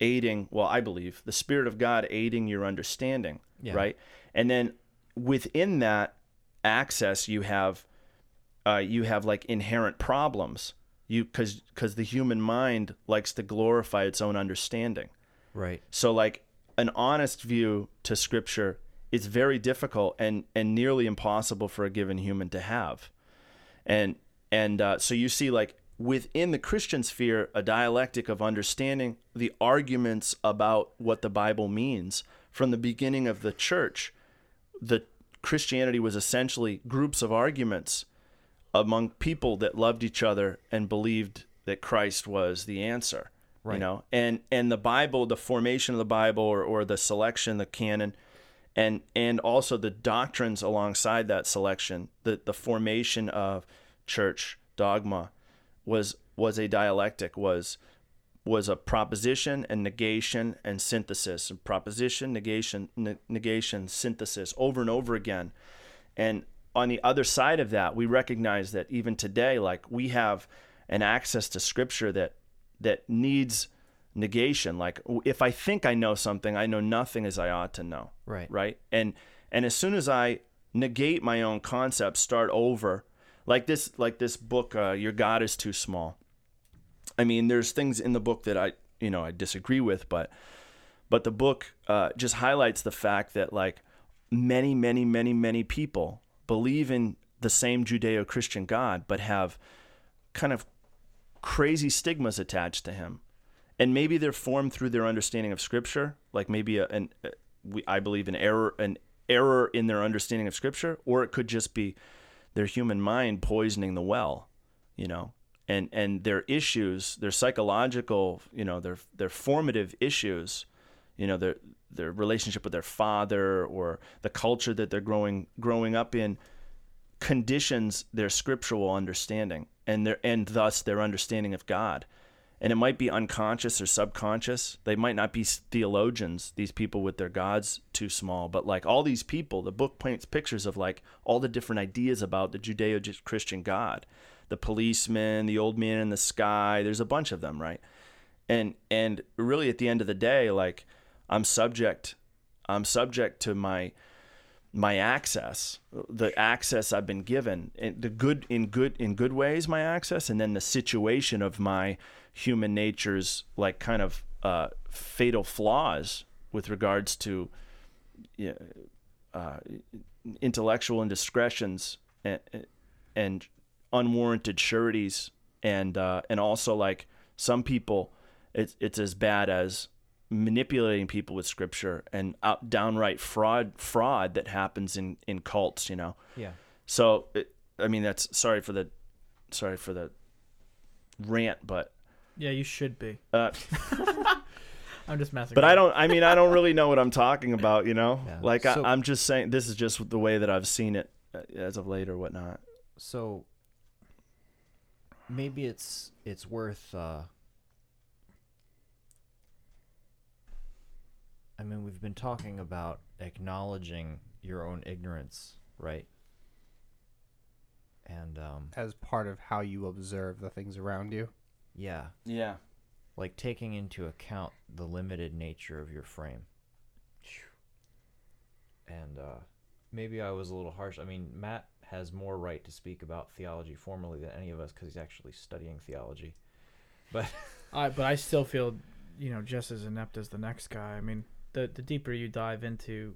aiding well i believe the spirit of god aiding your understanding Yeah. right and then within that access you have uh, you have like inherent problems you because because the human mind likes to glorify its own understanding Right. so like an honest view to scripture is very difficult and and nearly impossible for a given human to have. And and uh, so you see like within the Christian sphere a dialectic of understanding the arguments about what the Bible means from the beginning of the church. The Christianity was essentially groups of arguments among people that loved each other and believed that Christ was the answer. You know, and and the Bible, the formation of the Bible, or, or the selection, the canon, and and also the doctrines alongside that selection, the the formation of church dogma, was was a dialectic, was was a proposition and negation and synthesis, proposition, negation, ne- negation, synthesis, over and over again. And on the other side of that, we recognize that even today, like we have an access to scripture that that needs negation. Like if I think I know something, I know nothing as I ought to know. Right. Right. And and as soon as I negate my own concepts, start over, like this like this book, uh, Your God is Too Small. I mean, there's things in the book that I you know I disagree with, but but the book uh, just highlights the fact that like many many many many people believe in the same judeo-christian god but have kind of crazy stigmas attached to him and maybe they're formed through their understanding of scripture like maybe a, an uh, we, i believe an error an error in their understanding of scripture or it could just be their human mind poisoning the well you know and and their issues their psychological you know their their formative issues you know their their relationship with their father or the culture that they're growing growing up in conditions their scriptural understanding and their and thus their understanding of God. And it might be unconscious or subconscious. They might not be theologians, these people with their gods too small, but like all these people, the book paints pictures of like all the different ideas about the Judeo Christian God. The policeman, the old man in the sky, there's a bunch of them, right? And and really at the end of the day, like I'm subject I'm subject to my my access, the access I've been given, and the good in good in good ways, my access, and then the situation of my human nature's like kind of uh, fatal flaws with regards to uh, intellectual indiscretions and, and unwarranted sureties and uh, and also like some people it's it's as bad as manipulating people with scripture and out, downright fraud fraud that happens in in cults you know Yeah. so it, i mean that's sorry for the sorry for the rant but Yeah, you should be. uh, (laughs) I'm just messing. but i don't i mean i don't really know what i'm talking about you know Yeah. like So- I, i'm just saying this is just the way that i've seen it uh, as of late or whatnot So maybe it's it's worth uh I mean, we've been talking about acknowledging your own ignorance, right? And um as part of how you observe the things around you. yeah, yeah like taking into account the limited nature of your frame. And uh, maybe I was a little harsh. I mean, Matt has more right to speak about theology formally than any of us because he's actually studying theology. But (laughs) I, but I still feel, you know, just as inept as the next guy. I mean, the the deeper you dive into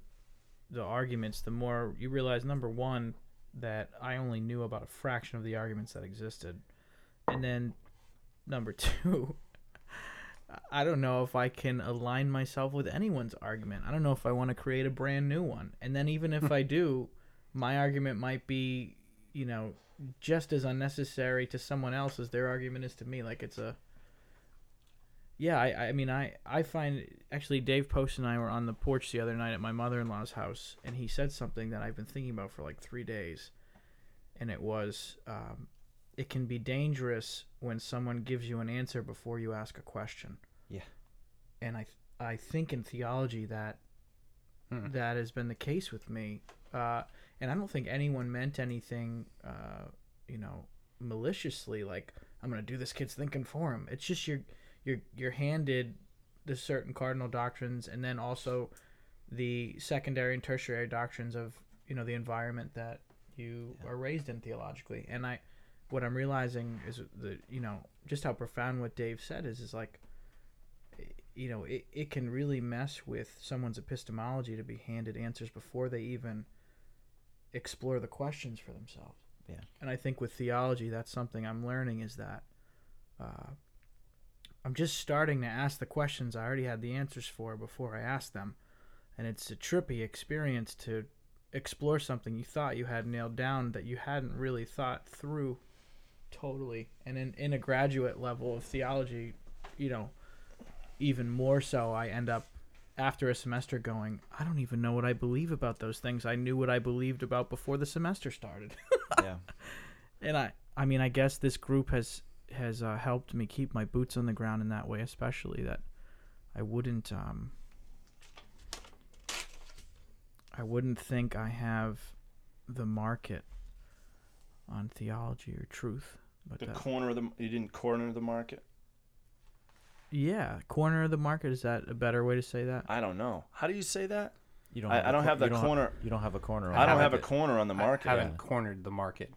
the arguments, the more you realize number one that I only knew about a fraction of the arguments that existed, and then number (laughs) two, I don't know if I can align myself with anyone's argument. I don't know if I want to create a brand new one, and then even if hmm. I do, my argument might be, you know, just as unnecessary to someone else as their argument is to me. Like it's a yeah, I, I mean, I, I find actually Dave Post and I were on the porch the other night at my mother in law's house, and he said something that I've been thinking about for like three days, and it was, um, it can be dangerous when someone gives you an answer before you ask a question. Yeah. And I, I think in theology that Hmm. that has been the case with me, uh, and I don't think anyone meant anything, uh, you know, maliciously. Like I'm gonna do this kid's thinking for him. It's just you're you're you're handed the certain cardinal doctrines and then also the secondary and tertiary doctrines of you know the environment that you Yeah. are raised in theologically and i what i'm realizing is the you know just how profound what dave said is is like you know it, it can really mess with someone's epistemology to be handed answers before they even explore the questions for themselves Yeah. and i think with theology that's something i'm learning is that uh, I'm just starting to ask the questions I already had the answers for before I asked them. And it's a trippy experience to explore something you thought you had nailed down that you hadn't really thought through totally. And in, in a graduate level of theology, you know, even more so, I end up after a semester going, I don't even know what I believe about those things. I knew what I believed about before the semester started. (laughs) yeah. and I, I mean, I guess this group has has uh, helped me keep my boots on the ground in that way, especially that I wouldn't um I wouldn't think I have the market on theology or truth, but the uh, corner of the you didn't corner the market yeah, corner of the market is that a better way to say that? i don't know how do you say that You don't I- have I a don't cor- have you the don't corner- you don't have a corner. i don't the have a corner on the market I haven't Yeah. cornered the market.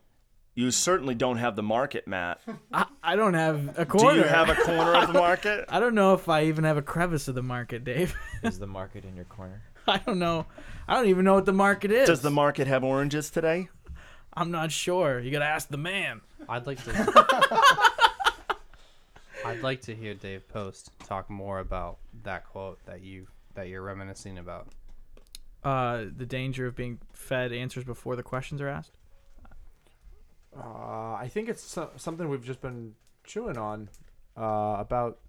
you certainly don't have the market matt I, I don't have a corner. do you have a corner of the market (laughs) I don't know if I even have a crevice of the market, Dave. (laughs) Is the market in your corner? I don't know. I don't even know what the market is. does the market have oranges today I'm not sure. You gotta ask the man. I'd like to. (laughs) I'd like to hear Dave Post talk more about that quote that you that you're reminiscing about. Uh, the danger of being fed answers before the questions are asked. Uh, I think it's so- something we've just been chewing on uh, about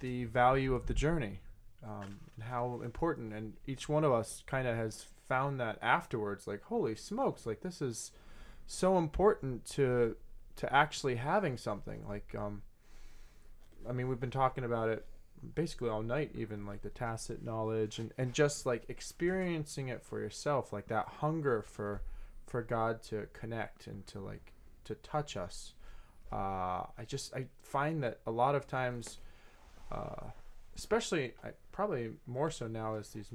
the value of the journey um, and how important. And each one of us kind of has found that afterwards. Like, holy smokes! Like this is so important to to actually having something. Like, um, I mean, we've been talking about it basically all night. Even like the tacit knowledge and and just like experiencing it for yourself. Like that hunger for for God to connect and to like to touch us. Uh, I just I find that a lot of times, uh, especially I, probably more so now as these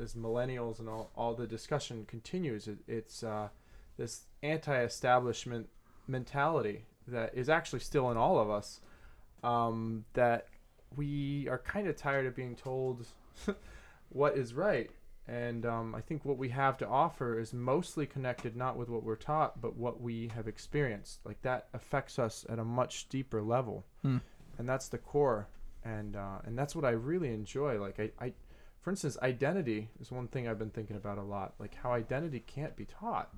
as millennials and all, all the discussion continues, it, it's uh, this anti-establishment mentality that is actually still in all of us. Um, that we are kind of tired of being told (laughs) what is right And um, I think what we have to offer is mostly connected not with what we're taught, but what we have experienced. Like that affects us at a much deeper level, Hmm. and that's the core. And uh, and that's what I really enjoy. Like I, I, for instance, identity is one thing I've been thinking about a lot. Like how identity can't be taught.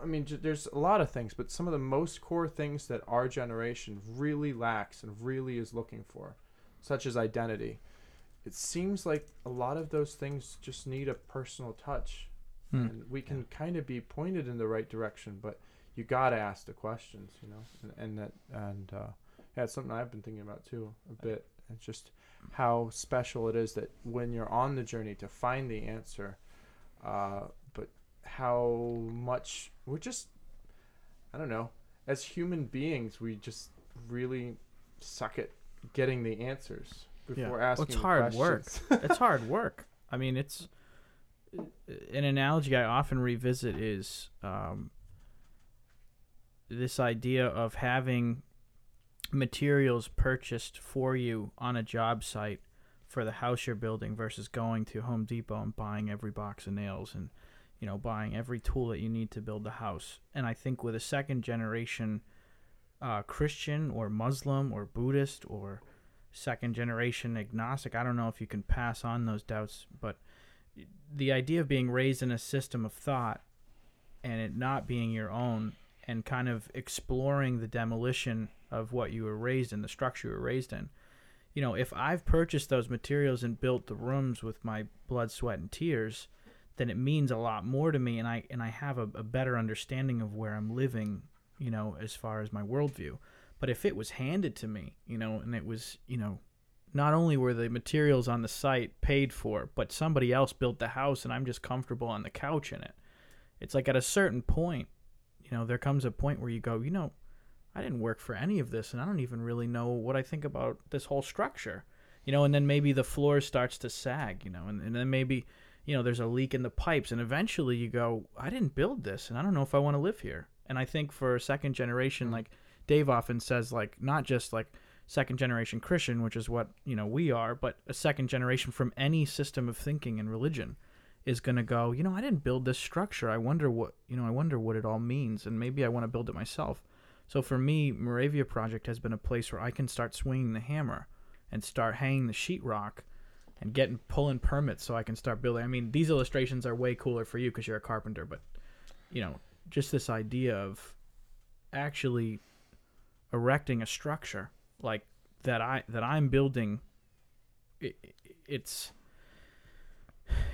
I mean, j- there's a lot of things, but some of the most core things that our generation really lacks and really is looking for, such as identity. It seems like a lot of those things just need a personal touch. Hmm. And we can kind of be pointed in the right direction, but you got to ask the questions, you know? And, and that, and, uh, yeah, it's something I've been thinking about too a bit. It's just how special it is that when you're on the journey to find the answer, uh, but how much we're just I don't know. As human beings, we just really suck at getting the answers before Yeah. Well, asking. it's the hard work. it's (laughs) hard work. I mean, it's an analogy I often revisit is um, this idea of having materials purchased for you on a job site for the house you're building versus going to Home Depot and buying every box of nails and you know buying every tool that you need to build the house. And I think with a second generation uh, Christian or Muslim or Buddhist or second generation agnostic. I don't know if you can pass on those doubts, but the idea of being raised in a system of thought and it not being your own and kind of exploring the demolition of what you were raised in, the structure you were raised in. You know, if I've purchased those materials and built the rooms with my blood, sweat, and tears, then it means a lot more to me, and I and I have a, a better understanding of where I'm living. You know, as far as my worldview. But if it was handed to me, you know, and it was, you know, not only were the materials on the site paid for, but somebody else built the house and I'm just comfortable on the couch in it. It's like at a certain point, you know, there comes a point where you go, you know, I didn't work for any of this and I don't even really know what I think about this whole structure. You know, and then maybe the floor starts to sag, you know, and, and then maybe, you know, there's a leak in the pipes and eventually you go, I didn't build this and I don't know if I want to live here. And I think for a second generation, hmm. like Dave often says, like, not just like second generation Christian, which is what, you know, we are, but a second generation from any system of thinking and religion is going to go, you know, I didn't build this structure. I wonder what, you know, I wonder what it all means. And maybe I want to build it myself. So for me, Moravia Project has been a place where I can start swinging the hammer and start hanging the sheetrock and getting pulling permits so I can start building. I mean, these illustrations are way cooler for you because you're a carpenter, but you know, just this idea of actually erecting a structure like that I that I'm building. It, it's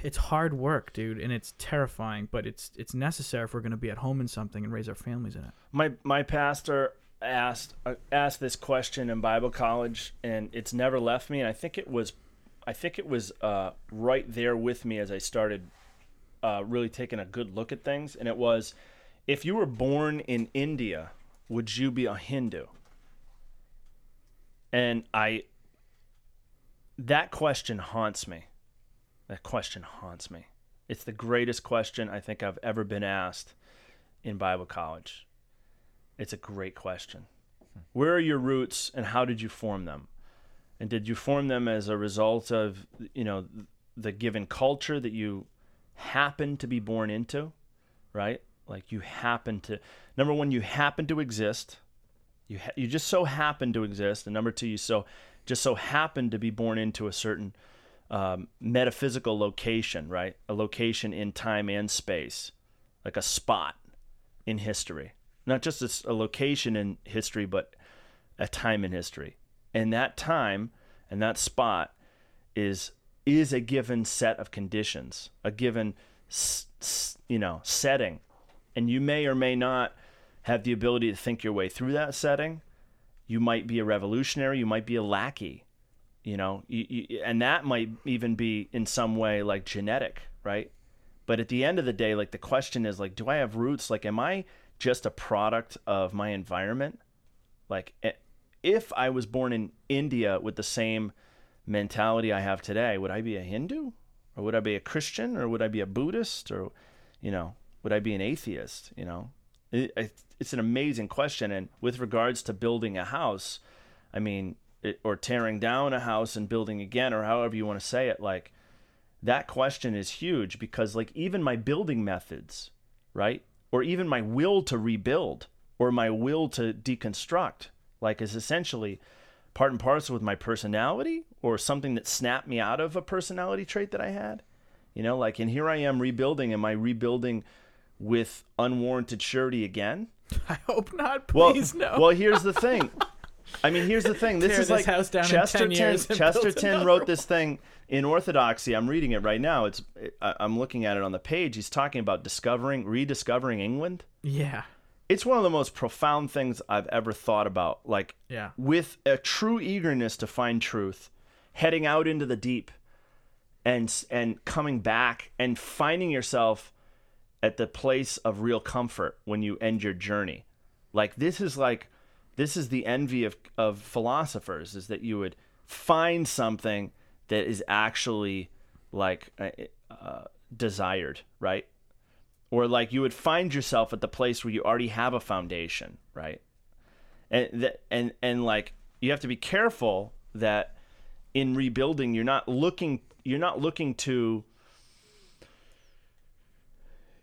it's hard work, dude, and it's terrifying, but it's it's necessary if we're going to be at home in something and raise our families in it. my my pastor asked uh, asked this question in Bible college, and it's never left me. And I think it was, I think it was uh, right there with me as I started uh, really taking a good look at things. And it was, if you were born in India, would you be a Hindu? And I, that question haunts me. That question haunts me. It's the greatest question I think I've ever been asked in Bible college. It's a great question. Where are your roots and how did you form them? And did you form them as a result of, you know, the given culture that you happen to be born into, right? Like you happen to number 1 you happen to exist. You ha- you just so happen to exist and number 2 you so just so happen to be born into a certain um, metaphysical location, right? A location in time and space, like a spot in history not just a location in history, but a time in history. And that time and that spot is is a given set of conditions, a given you know setting, and you may or may not have the ability to think your way through that setting. You might be a revolutionary. You might be a lackey. You know, you, you, and that might even be in some way like genetic, right? But at the end of the day, like the question is like, do I have roots? Like, am I just a product of my environment? Like, if I was born in India with the same mentality I have today, would I be a Hindu? Or would I be a Christian? Or would I be a Buddhist? Or, you know, would I be an atheist? You know, it, it, it's an amazing question. And with regards to building a house, I mean, it, or tearing down a house and building again, or however you want to say it, like, that question is huge because like even my building methods, right? Or even my will to rebuild or my will to deconstruct, like is essentially part and parcel with my personality or something that snapped me out of a personality trait that I had. You know, like, and here I am rebuilding. Am I rebuilding with unwarranted surety again? (laughs) I hope not. Well, Please no. well, here's the thing. I mean, here's the thing. This Tear is this like house down in 10 Chesterton. Chesterton wrote this thing in Orthodoxy. I'm reading it right now. It's I- I'm looking at it on the page. He's talking about discovering, rediscovering England. yeah. It's one of the most profound things I've ever thought about. Like Yeah. with a true eagerness to find truth, heading out into the deep, and and coming back and finding yourself at the place of real comfort when you end your journey. Like this is like this is the envy of of philosophers is that you would find something that is actually like uh, uh, desired, right? Or like you would find yourself at the place where you already have a foundation, right? And that and and like you have to be careful that in rebuilding you're not looking you're not looking to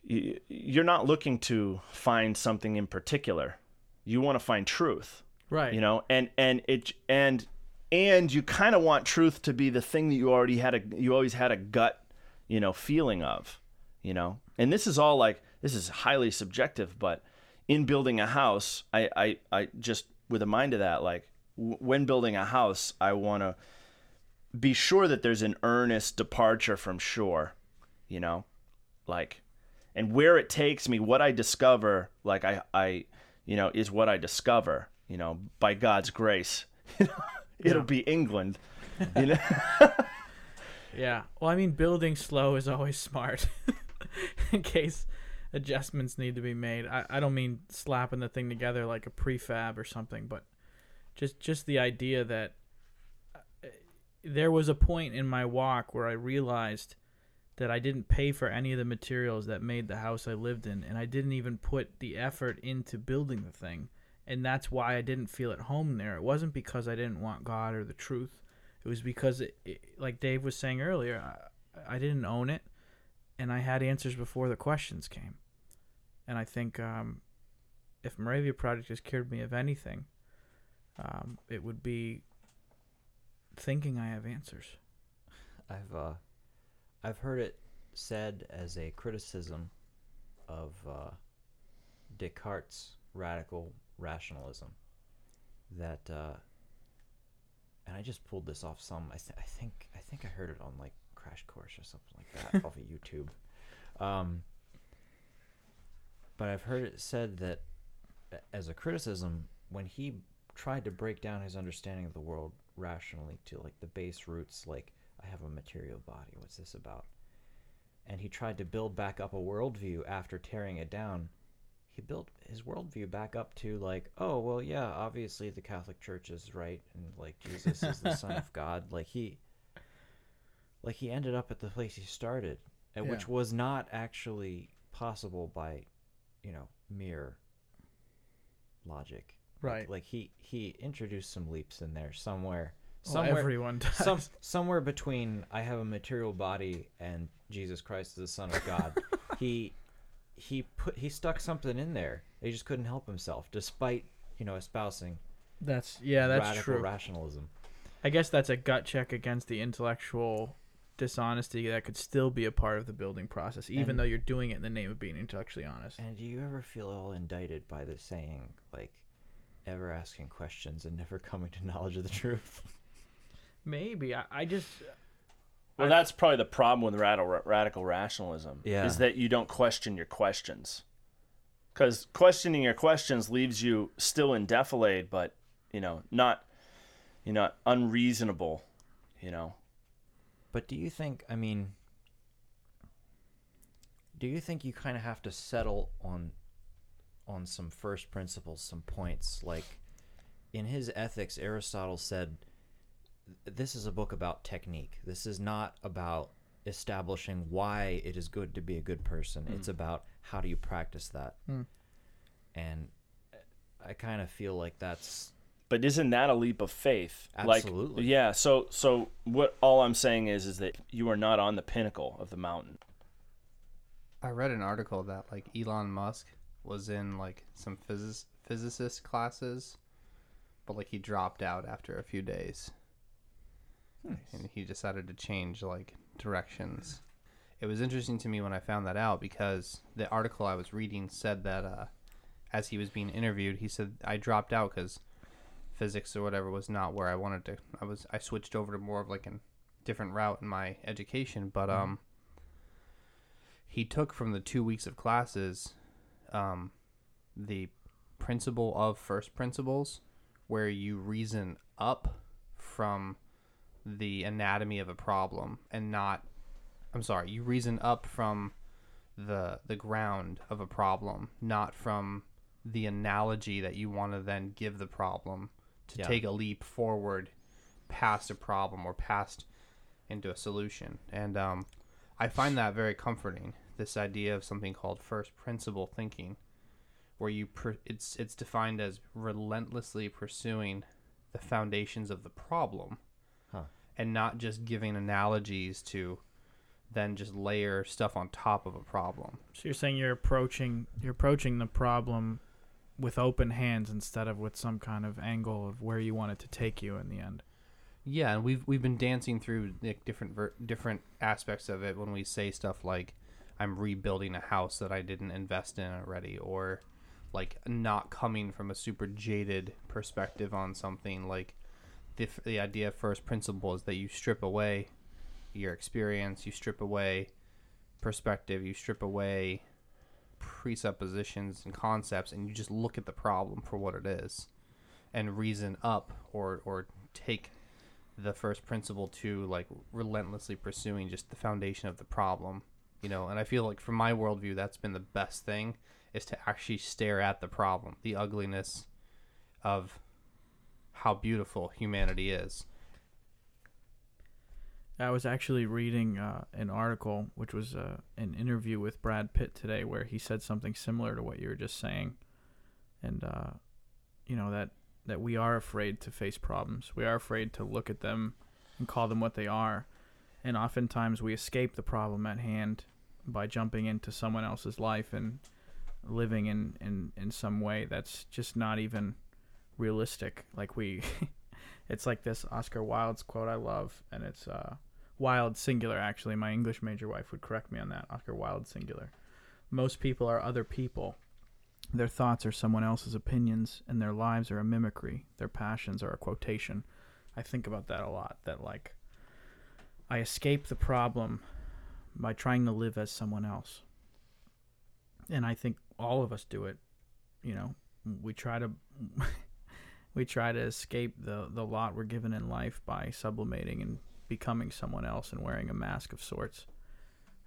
you're not looking to find something in particular. You want to find truth Right. you know and and it and and you kind of want truth to be the thing that you already had a you always had a gut you know feeling of you know? And this is all like this is highly subjective but in building a house i i, I just with a mind of that like w- when building a house i want to be sure that there's an earnest departure from shore you know? Like and where it takes me what i discover like i i you know is what i discover you know by god's grace (laughs) it'll be england you know (laughs) (laughs) Yeah. Well, I mean, building slow is always smart in case adjustments need to be made. I, I don't mean slapping the thing together like a prefab or something, but just just the idea that uh, there was a point in my walk where I realized that I didn't pay for any of the materials that made the house I lived in, and I didn't even put the effort into building the thing. And that's why I didn't feel at home there. It wasn't because I didn't want God or the truth. It was because, it, it, like Dave was saying earlier, I, I didn't own it, and I had answers before the questions came. And I think um, if Moravia Project has cured me of anything, um, it would be thinking I have answers. I've uh, I've heard it said as a criticism of uh, Descartes' radical rationalism that, uh, and I just pulled this off some. I, th- I think I think I heard it on like Crash Course or something like that (laughs) off of YouTube. Um, but I've heard it said that as a criticism when he tried to break down his understanding of the world rationally to like the base roots like i have a material body. What's this about? And he tried to build back up a worldview after tearing it down. He built his worldview back up to like oh well yeah obviously the catholic church is right and like jesus is the son of god. (laughs) Like he like he ended up at the place he started and Yeah. which was not actually possible by you know mere logic. Like- Right. like, he he introduced some leaps in there somewhere Well, somewhere everyone (laughs) does. some somewhere between I have a material body and Jesus Christ is the Son of God. (laughs) he he put he stuck something in there. He just couldn't help himself, despite you know espousing That's yeah, that's radical true. rationalism. I guess that's a gut check against the intellectual dishonesty that could still be a part of the building process, even And- though you're doing it in the name of being intellectually honest. And do you ever feel all indicted by the saying like ever asking questions and never (laughs) coming to knowledge of the truth? Maybe I, I just Well, that's probably the problem with radical radical rationalism. Yeah. is that you don't question your questions. Because questioning your questions leaves you still in defilade, but you know, not, you know, unreasonable. You know, But do you think, I mean, do you think you kind of have to settle on on some first principles, some points like in his ethics Aristotle said this is a book about technique. This is not about establishing why it is good to be a good person. It's about how do you practice that. Hmm. And I kind of feel like that's but isn't that a leap of faith? Absolutely. Like, yeah. So so what all I'm saying is is that you are not on the pinnacle of the mountain. I read an article that like Elon Musk was in like some physis physicist classes, but like he dropped out after a few days, and he decided to change like directions. It was interesting to me when I found that out because the article I was reading said that uh, as he was being interviewed, he said I dropped out because physics or whatever was not where I wanted to. I was I switched over to more of like a different route in my education, but um he took from the two weeks of classes um, the principle of first principles, where you reason up from the anatomy of a problem and not. I'm sorry, you reason up from the the ground of a problem, not from the analogy that you want to then give the problem to Yeah. take a leap forward past a problem or past into a solution. And um, I find that very comforting. This idea of something called first principle thinking, where you per- it's it's defined as relentlessly pursuing the foundations of the problem. And not just giving analogies to then just layer stuff on top of a problem. So you're saying you're approaching you're approaching the problem with open hands instead of with some kind of angle of where you want it to take you in the end. Yeah, and we've we've been dancing through like different ver- different aspects of it when we say stuff like I'm rebuilding a house that I didn't invest in already or like not coming from a super jaded perspective on something like the the idea of first principle is that you strip away your experience, you strip away perspective, you strip away presuppositions and concepts and you just look at the problem for what it is and reason up or or take the first principle to like relentlessly pursuing just the foundation of the problem you know? And i feel like from my worldview that's been the best thing is to actually stare at the problem the ugliness of how beautiful humanity is. I was actually reading uh, an article, which was uh, an interview with Brad Pitt today, where he said something similar to what you were just saying, and uh, you know that that we are afraid to face problems. We are afraid to look at them and call them what they are, and oftentimes we escape the problem at hand by jumping into someone else's life and living in in in some way that's just not even realistic. Like we. (laughs) It's like this Oscar Wilde's quote I love, and it's uh, Wilde singular. Actually, my English major wife would correct me on that. Oscar Wilde singular. Most people are other people. Their thoughts are someone else's opinions, and their lives are a mimicry. Their passions are a quotation. I think about that a lot. That like, I escape the problem by trying to live as someone else, and I think all of us do it. You know, we try to. (laughs) we try to escape the the lot we're given in life by sublimating and becoming someone else and wearing a mask of sorts.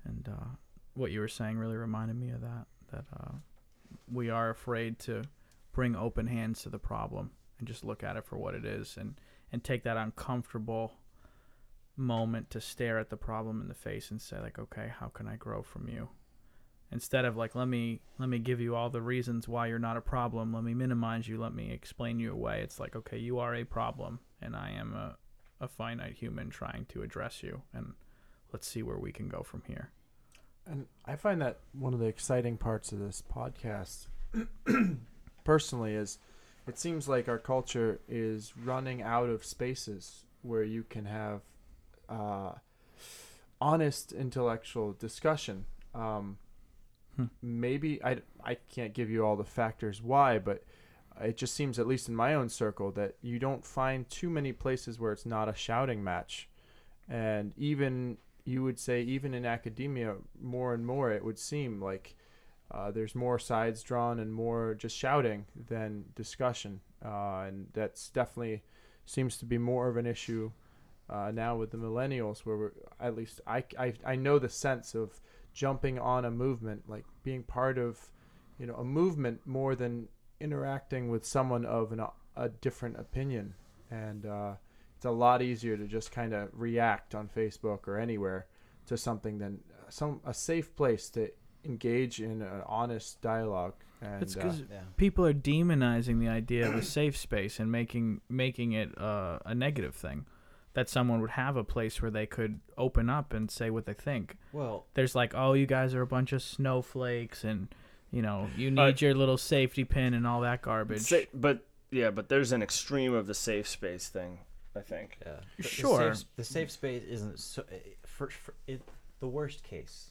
And uh, what you were saying really reminded me of that. That uh, we are afraid to bring open hands to the problem and just look at it for what it is, and and take that uncomfortable moment to stare at the problem in the face and say like, okay, how can I grow from you? Instead of like let me let me give you all the reasons why you're not a problem. Let me minimize you. Let me explain you away. It's like okay you are a problem and i am a, a finite human trying to address you and let's see where we can go from here. And I find that one of the exciting parts of this podcast, (clears throat) personally, is it seems like our culture is running out of spaces where you can have uh, honest intellectual discussion. Um, Hmm. Maybe I, I can't give you all the factors why, but it just seems, at least in my own circle, that you don't find too many places where it's not a shouting match. And even you would say even in academia more and more it would seem like uh, there's more sides drawn and more just shouting than discussion uh, and that's definitely seems to be more of an issue uh, now with the millennials where we're at least I, I, I know the sense of jumping on a movement like being part of you know a movement more than interacting with someone of an, a different opinion and uh, it's a lot easier to just kind of react on Facebook or anywhere to something than uh, some a safe place to engage in an honest dialogue. And It's uh, because Yeah. people are demonizing the idea of a safe space and making making it uh, a negative thing. That someone would have a place where they could open up and say what they think. Well, There's like, oh, you guys are a bunch of snowflakes, and you know, you need Uh, your little safety pin and all that garbage. Sa- but yeah, but there's an extreme of the safe space thing. I think. yeah. The- Sure. The safe, the safe space isn't so. eh, For, for it, the worst case,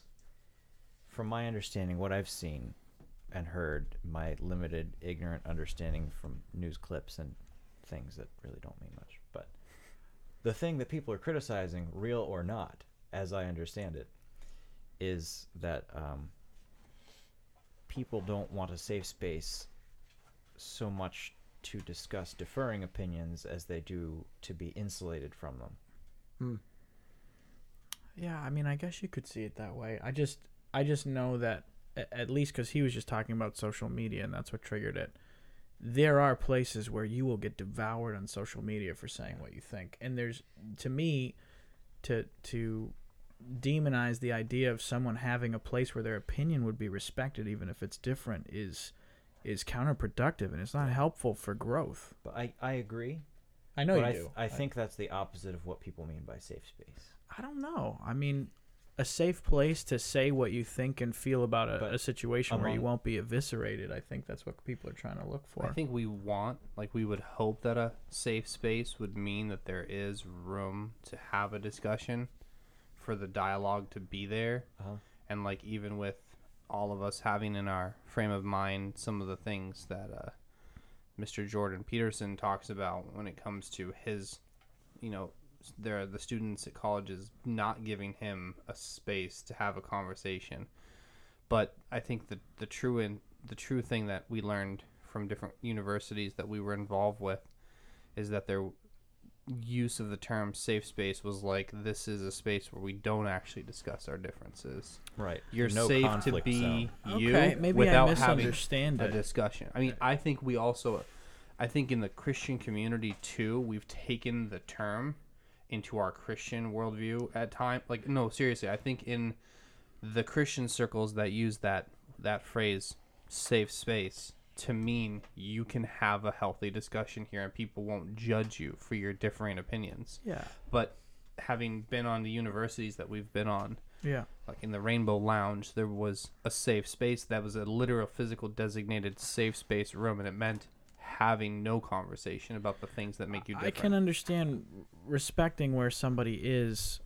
from my understanding, what I've seen and heard, my limited, ignorant understanding from news clips and things that really don't mean much, but the thing that people are criticizing, real or not, as I understand it, is that um, people don't want a safe space so much to discuss deferring opinions as they do to be insulated from them. hmm. Yeah, I mean, I guess you could see it that way. I just, I just know that at least because he was just talking about social media, and that's what triggered it. There are places where you will get devoured on social media for saying what you think, and there's, to me, to to demonize the idea of someone having a place where their opinion would be respected, even if it's different, is is counterproductive, and it's not helpful for growth. But I, I agree. I know but you I, do. I think that's the opposite of what people mean by safe space. I don't know. I mean, a safe place to say what you think and feel about a, a situation where you won't be eviscerated. I think that's what people are trying to look for. I think we want, like, we would hope that a safe space would mean that there is room to have a discussion, for the dialogue to be there, Uh-huh. and like even with all of us having in our frame of mind some of the things that uh, Mr. Jordan Peterson talks about when it comes to his, you know, there are the students at colleges not giving him a space to have a conversation. But I think the the true in the true thing that we learned from different universities that we were involved with is that their use of the term safe space was like this is a space where we don't actually discuss our differences. Right. You're No safe to be zone. you okay, maybe without I having misunderstand a discussion. I mean, I think we also, I think in the Christian community too, we've taken the term into our Christian worldview at time. Like, no, seriously, I think in the Christian circles that use that that phrase "safe space" to mean you can have a healthy discussion here and people won't judge you for your differing opinions. Yeah, But having been on the universities that we've been on, yeah. like in the Rainbow Lounge, there was a safe space that was a literal physical designated safe space room, and it meant having no conversation about the things that make you I can understand respecting where somebody is,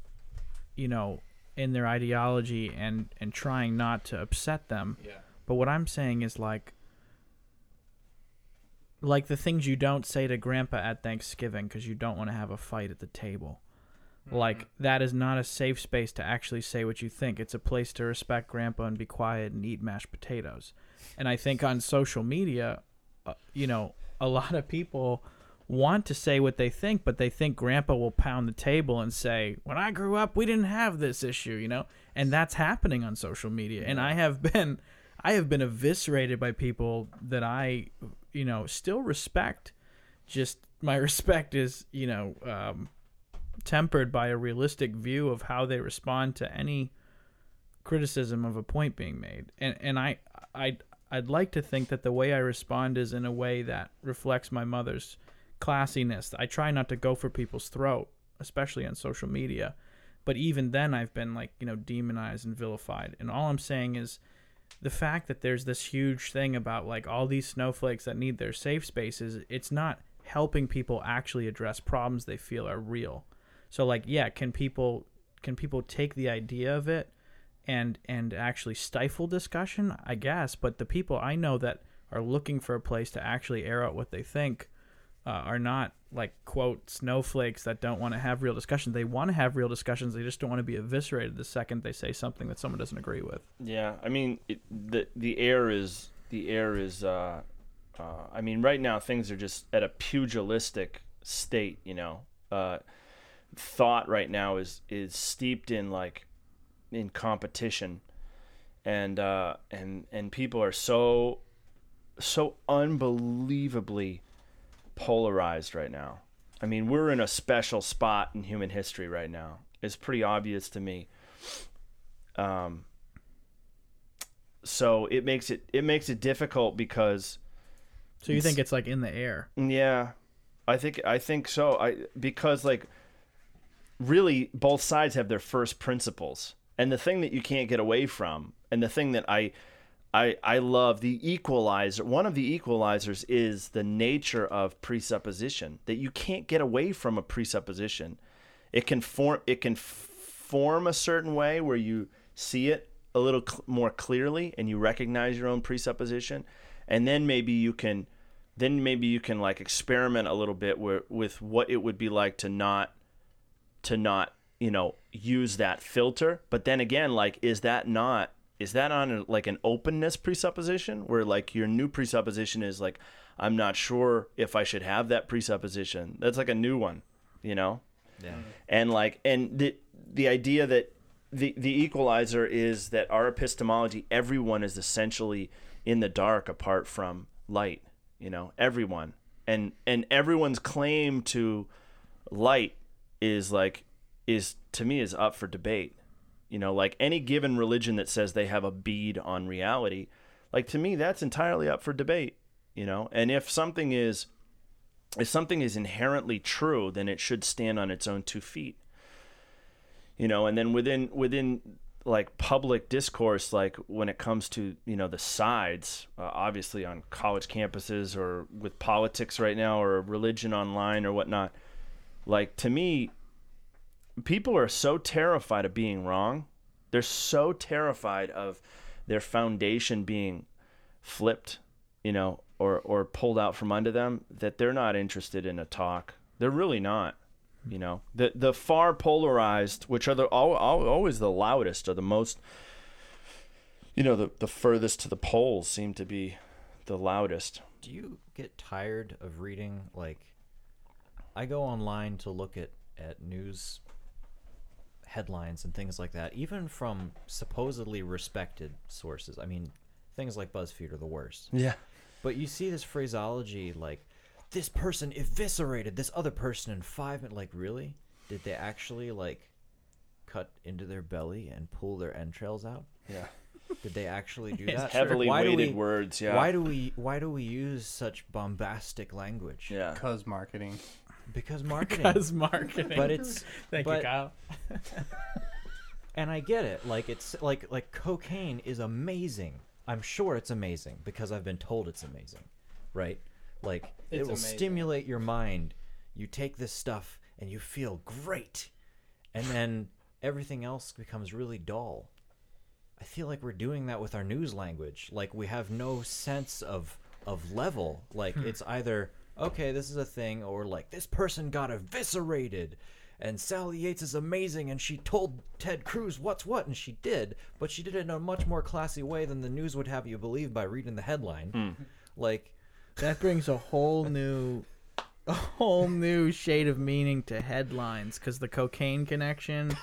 you know, in their ideology and and trying not to upset them. yeah. But what I'm saying is like like the things you don't say to grandpa at Thanksgiving cuz you don't want to have a fight at the table. Mm-hmm. Like that is not a safe space to actually say what you think. It's a place to respect grandpa and be quiet and eat mashed potatoes. And I think on social media, uh, you know, a lot of people want to say what they think, but they think grandpa will pound the table and say, "When I grew up, we didn't have this issue," you know? And that's happening on social media. And I have been I have been eviscerated by people that I, you know, still respect. Just my (laughs) respect is, you know, um, tempered by a realistic view of how they respond to any criticism of a point being made. And and I I I'd like to think that the way I respond is in a way that reflects my mother's classiness. I try not to go for people's throat, especially on social media. But even then I've been like, you know, demonized and vilified. And all I'm saying is the fact that there's this huge thing about like all these snowflakes that need their safe spaces, it's not helping people actually address problems they feel are real. So like, yeah, can people can people take the idea of it and and actually stifle discussion? I guess, but the people I know that are looking for a place to actually air out what they think uh, are not like quote snowflakes that don't want to have real discussions. They want to have real discussions. They just don't want to be eviscerated the second they say something that someone doesn't agree with. Yeah, I mean it, the the air is the air is. Uh, uh, I mean, right now things are just at a pugilistic state. You know, uh, thought right now is is steeped in like in competition, and uh, and and people are so so unbelievably polarized right now. I mean, we're in a special spot in human history right now. It's pretty obvious to me. Um, so it makes it it makes it difficult because So you think it's like in the air? yeah, I think I think so. I because like really both sides have their first principles. And the thing that you can't get away from and the thing that I I I love the equalizer. One of the equalizers is the nature of presupposition that you can't get away from a presupposition. It can form it can form a certain way where you see it a little cl- more clearly and you recognize your own presupposition and then maybe you can then maybe you can like experiment a little bit where, with what it would be like to not to not you know use that filter. But then again like is that not is that on a, like an openness presupposition where like your new presupposition is like i'm not sure if i should have that presupposition? That's like a new one you know? Yeah. and like and the the idea that the the equalizer is that our epistemology everyone is essentially in the dark apart from light you know everyone. And and everyone's claim to light is like is to me is up for debate. You know like any given religion that says they have a bead on reality like to me that's entirely up for debate you know? And if something is if something is inherently true then it should stand on its own two feet. You know and then within within like public discourse like when it comes to you know the sides uh, obviously on college campuses or with politics right now or religion online or whatnot like to me people are so terrified of being wrong. They're so terrified of their foundation being flipped you know or or pulled out from under them that they're not interested in a talk. They're really not you know. The the far polarized which are the al- al- always the loudest or the most you know the the furthest to the poles seem to be the loudest. Do you get tired of reading like I go online to look at at news headlines and things like that, even from supposedly respected sources. I mean, things like BuzzFeed are the worst. yeah But you see this phraseology like this person eviscerated this other person in 5 minutes like really? Did they actually like cut into their belly and pull their entrails out? yeah Did they actually do (laughs) that? heavily Why do weighted we- words yeah Why do we why do we use such bombastic language? yeah Cause marketing. Because (laughs) marketing. Because marketing. but it's (laughs) Thank but, you, Kyle. (laughs) and I get it. Like it's like like cocaine is amazing. I'm sure it's amazing because I've been told it's amazing, right? Like it will amazing. stimulate your mind. You take this stuff and you feel great, and then everything else becomes really dull. I feel like we're doing that with our news language. Like we have no sense of of level. Like hmm. it's either okay, this is a thing, or like this person got eviscerated, and Sally Yates is amazing, and she told Ted Cruz what's what, and she did, but she did it in a much more classy way than the news would have you believe by reading the headline. Hmm. Like, That brings a whole new, a whole new shade of meaning to headlines because the cocaine connection.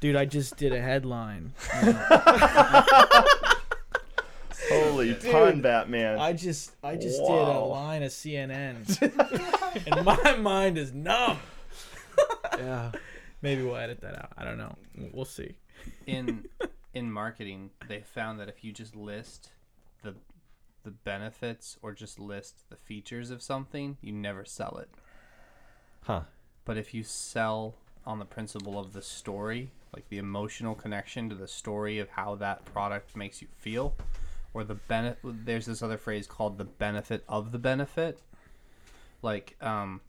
Dude, I just did a headline. (laughs) you know. holy pun batman I just, I just did a line of CNN, (laughs) and my mind is numb. yeah, Maybe we'll edit that out. I don't know. We'll see. in (laughs) in marketing, they found that if you just list the the benefits or just list the features of something, you never sell it. huh? But if you sell on the principle of the story, like the emotional connection to the story of how that product makes you feel, or the benefit, there's this other phrase called the benefit of the benefit. Like, um,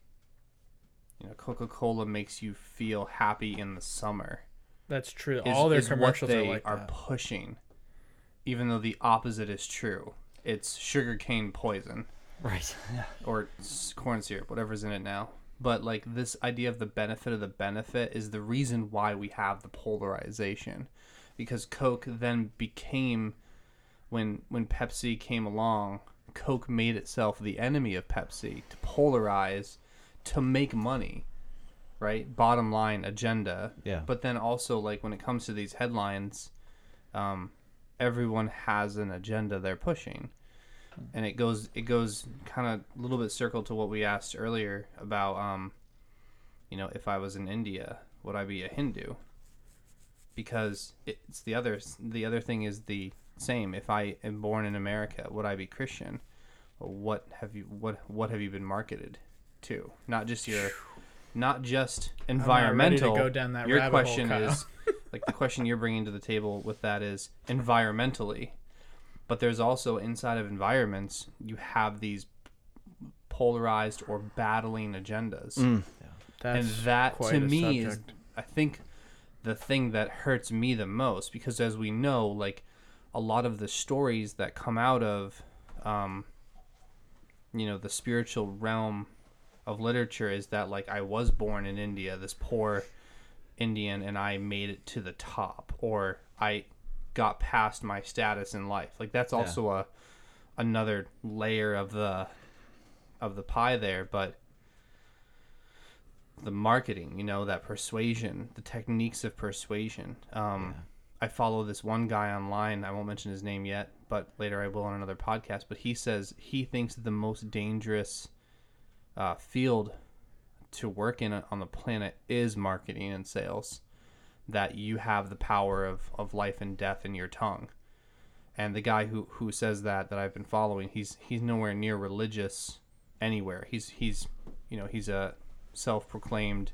you know, Coca Cola makes you feel happy in the summer. That's true. is- All their is what commercials they are like that. pushing, even though the opposite is true. It's sugarcane poison Right. (laughs) or corn syrup, whatever's in it now. But like this idea of the benefit of the benefit is the reason why we have the polarization, because Coke then became, when when Pepsi came along, Coke made itself the enemy of Pepsi to polarize, to make money, right? Bottom line agenda. Yeah. But then also like when it comes to these headlines, um, everyone has an agenda they're pushing and it goes it goes kind of a little bit circle to what we asked earlier about um you know if i was in india would i be a hindu because it's the other the other thing is the same. If I am born in America, would I be Christian? Well, what have you what what have you been marketed to? Not just your not just not ready to environmental. go down that your rabbit hole, question Kyle. is like the question you're bringing to the table with that is environmentally. But there's also inside of environments you have these polarized or battling agendas Mm. That's and that quite to a me is i think the thing that hurts me the most because as we know like a lot of the stories that come out of um you know the spiritual realm of literature is that like i was born in india this poor indian and i made it to the top or i got past my status in life like that's also a another layer of the of the pie there but the marketing, you know, that persuasion, the techniques of persuasion. Um, I follow this one guy online. I won't mention his name yet, but later I will on another podcast. But he says he thinks the most dangerous uh, field to work in on the planet is marketing and sales. That you have the power of, of life and death in your tongue. And the guy who, who says that that I've been following, he's he's nowhere near religious anywhere. He's he's you know he's a self-proclaimed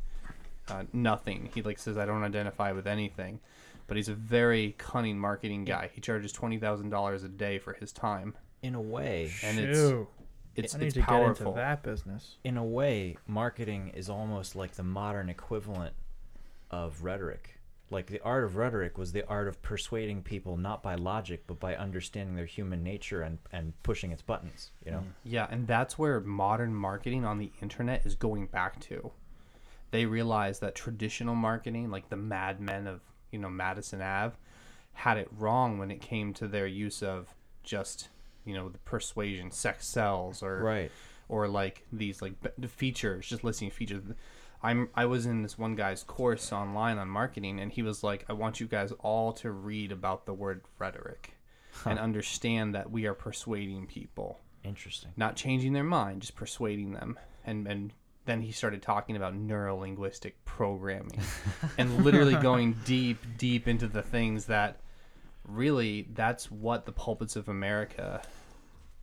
uh, nothing. He like says I don't identify with anything, but he's a very cunning marketing guy. He charges twenty thousand dollars a day for his time, In a way, and it's Shoo. it's I need it's to powerful. get into that business. in a way, marketing is almost like the modern equivalent of rhetoric. Like the art of rhetoric was the art of persuading people not by logic but by understanding their human nature and, and pushing its buttons, you know? Mm. Yeah, and that's where modern marketing on the internet is going back to. They realize that traditional marketing, like the Mad Men of you know Madison Ave, had it wrong when it came to their use of just you know the persuasion, sex sells, or Right. or like these like features, just listing features. I'm I was in this one guy's course online on marketing, and he was like, "I want you guys all to read about the word rhetoric and understand that we are persuading people." Interesting. not changing their mind, just persuading them. And and then he started talking about neurolinguistic programming (laughs) and literally going deep, deep into the things that really that's what the pulpits of America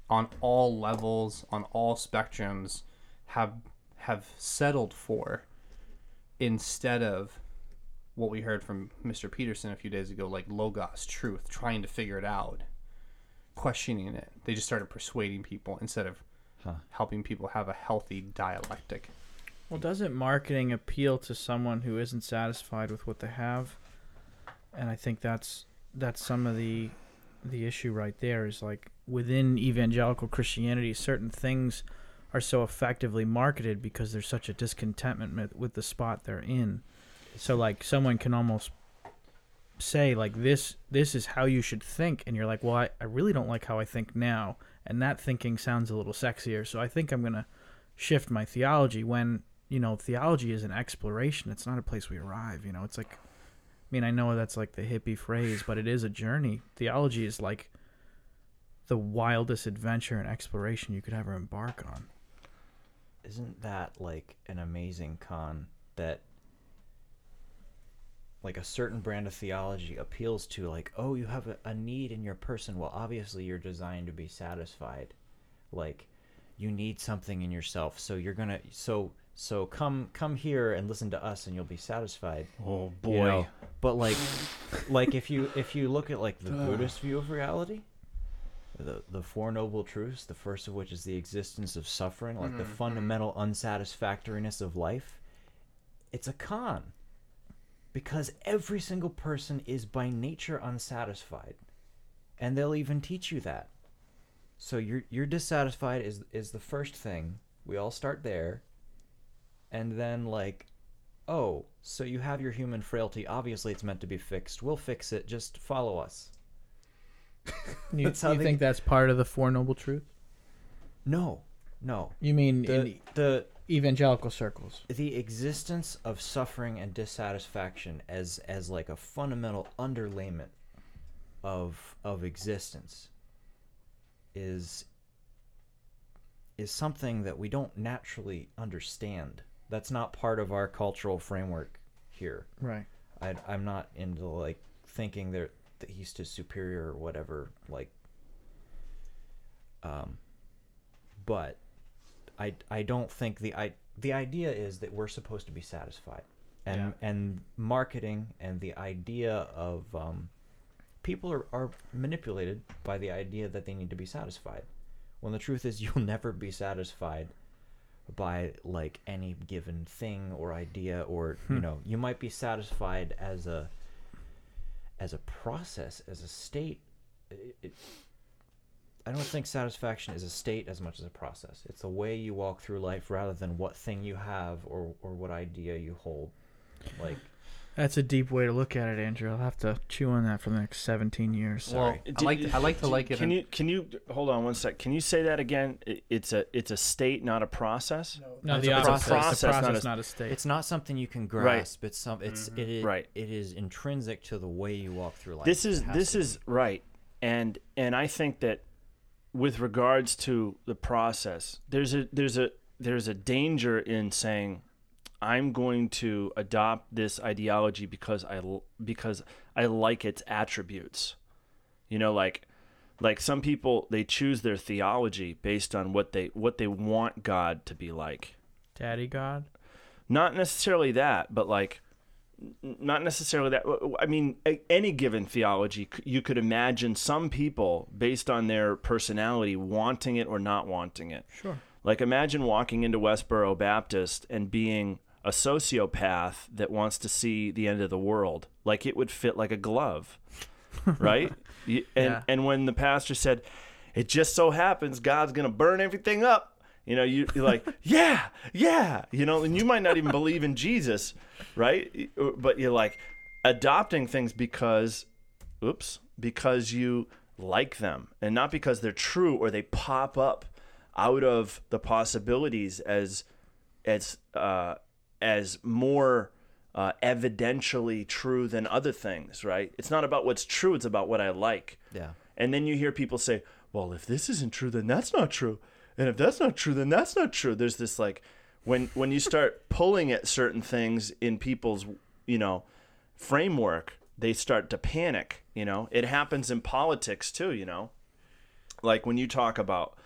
on all levels, on all spectrums have have settled for instead of what we heard from Mr. Peterson a few days ago, like logos, truth, trying to figure it out questioning it. They just started persuading people instead of Huh. helping people have a healthy dialectic. Well, doesn't marketing appeal to someone who isn't satisfied with what they have? And I think that's that's some of the the issue right there is like within evangelical Christianity, certain things are so effectively marketed because there's such a discontentment with, with the spot they're in. So like someone can almost say like this this is how you should think and you're like well I, I really don't like how i think now and that thinking sounds a little sexier. So i think i'm going to shift my theology when you know theology is an exploration. It's not a place we arrive you know. It's like i mean i know that's like the hippie phrase but it is a journey. Theology is like the wildest adventure and exploration you could ever embark on. Isn't that like an amazing con that like a certain brand of theology appeals to like oh you have a, a need in your person. Well obviously you're designed to be satisfied. Like you need something in yourself. So you're gonna so so come come here and listen to us and you'll be satisfied. Oh you boy. know? but like (laughs) like if you if you look at like the buddhist view of reality the the four noble truths the first of which is the existence of suffering like the mm-hmm. fundamental unsatisfactoriness of life it's a con because every single person is by nature unsatisfied. And they'll even teach you that. So you're you're dissatisfied is is the first thing. We all start there. And then like oh so you have your human frailty. Obviously it's meant to be fixed. We'll fix it. Just follow us. (laughs) You, you they- think that's part of the four noble truths? No. No. You mean the in the evangelical circles. The existence of suffering and dissatisfaction as as like a fundamental underlayment of of existence is is something that we don't naturally understand. That's not part of our cultural framework here. Right. I, i'm not into like thinking that that he's his superior or whatever. Like, um, but I I don't think the I the idea is that we're supposed to be satisfied, and and marketing and the idea of um, people are, are manipulated by the idea that they need to be satisfied, when the truth is (laughs) you'll never be satisfied by like any given thing or idea or you know you might be satisfied as a as a process as a state. It, it, i don't think satisfaction is a state as much as a process it's the way you walk through life rather than what thing you have or or what idea you hold like That's a deep way to look at it, Andrew. I'll have to chew on that for the next 17 years. Well, Sorry. I like to, I like to like it. Can in- you can you hold on one sec? Can you say that again? It's a it's a state, not a process. no, it's the a opposite. process, It's a not process, a- not a state. it's not something you can Right. grasp it's some it's mm-hmm. it is Right. it is intrinsic to the way you walk through life This It is has this is right, and and I think that with regards to the process, there's a there's a there's a danger in saying I'm going to adopt this ideology because I because I like its attributes. You know, like like some people they choose their theology based on what they what they want God to be like. Daddy God. Not necessarily that, but like not necessarily that. I mean, any given theology, you could imagine some people based on their personality wanting it or not wanting it. Sure. Like imagine walking into Westboro Baptist and being a sociopath that wants to see the end of the world. Like it would fit like a glove. (laughs) right? And Yeah. and when the pastor said, "It just so happens God's going to burn everything up." You know, you, you're like, (laughs) "Yeah, yeah." You know, and you might not even believe in Jesus, right? But you're like adopting things because oops, because you like them and not because they're true or they pop up out of the possibilities as as uh, as more uh, evidentially true than other things, right? It's not about what's true; it's about what I like. yeah And then you hear people say, "Well, if this isn't true, then that's not true, and if that's not true, then that's not true." There's this like when when you start pulling at certain things in people's you know framework, they start to panic. You know, it happens in politics too. You know, like when you talk about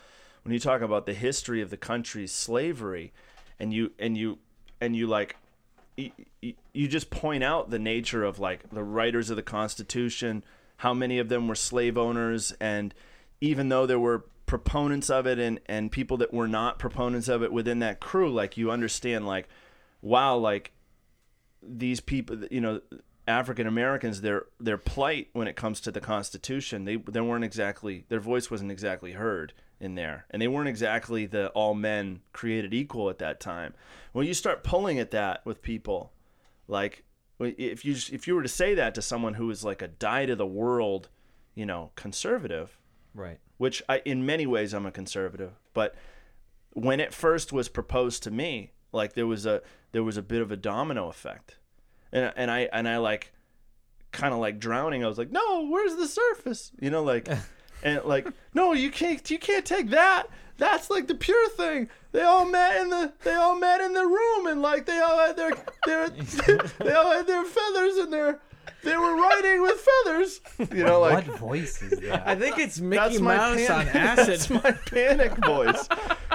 when you talk about the history of the country's slavery, and you and you and you like you just point out the nature of like the writers of the Constitution, how many of them were slave owners, and even though there were proponents of it and and people that were not proponents of it within that crew, like you understand, like wow, like these people, you know. African Americans, their their plight when it comes to the Constitution, they they weren't exactly their voice wasn't exactly heard in there, and they weren't exactly the all men created equal at that time. When you start pulling at that with people, like if you if you were to say that to someone who is like a die to the world, you know, conservative, right which I in many ways I'm a conservative, but when it first was proposed to me, like there was a there was a bit of a domino effect. And and I and I like kind of like drowning. I was like, "No, where's the surface?" You know, like (laughs) and like, "No, you can't you can't take that. That's like the pure thing. They all met in the they all met in the room and like they all had their their (laughs) they all had their feathers and their they were riding with feathers." You know, like what voice is that? I think it's Mickey my Mouse pan- on (laughs) acid. That's my panic voice.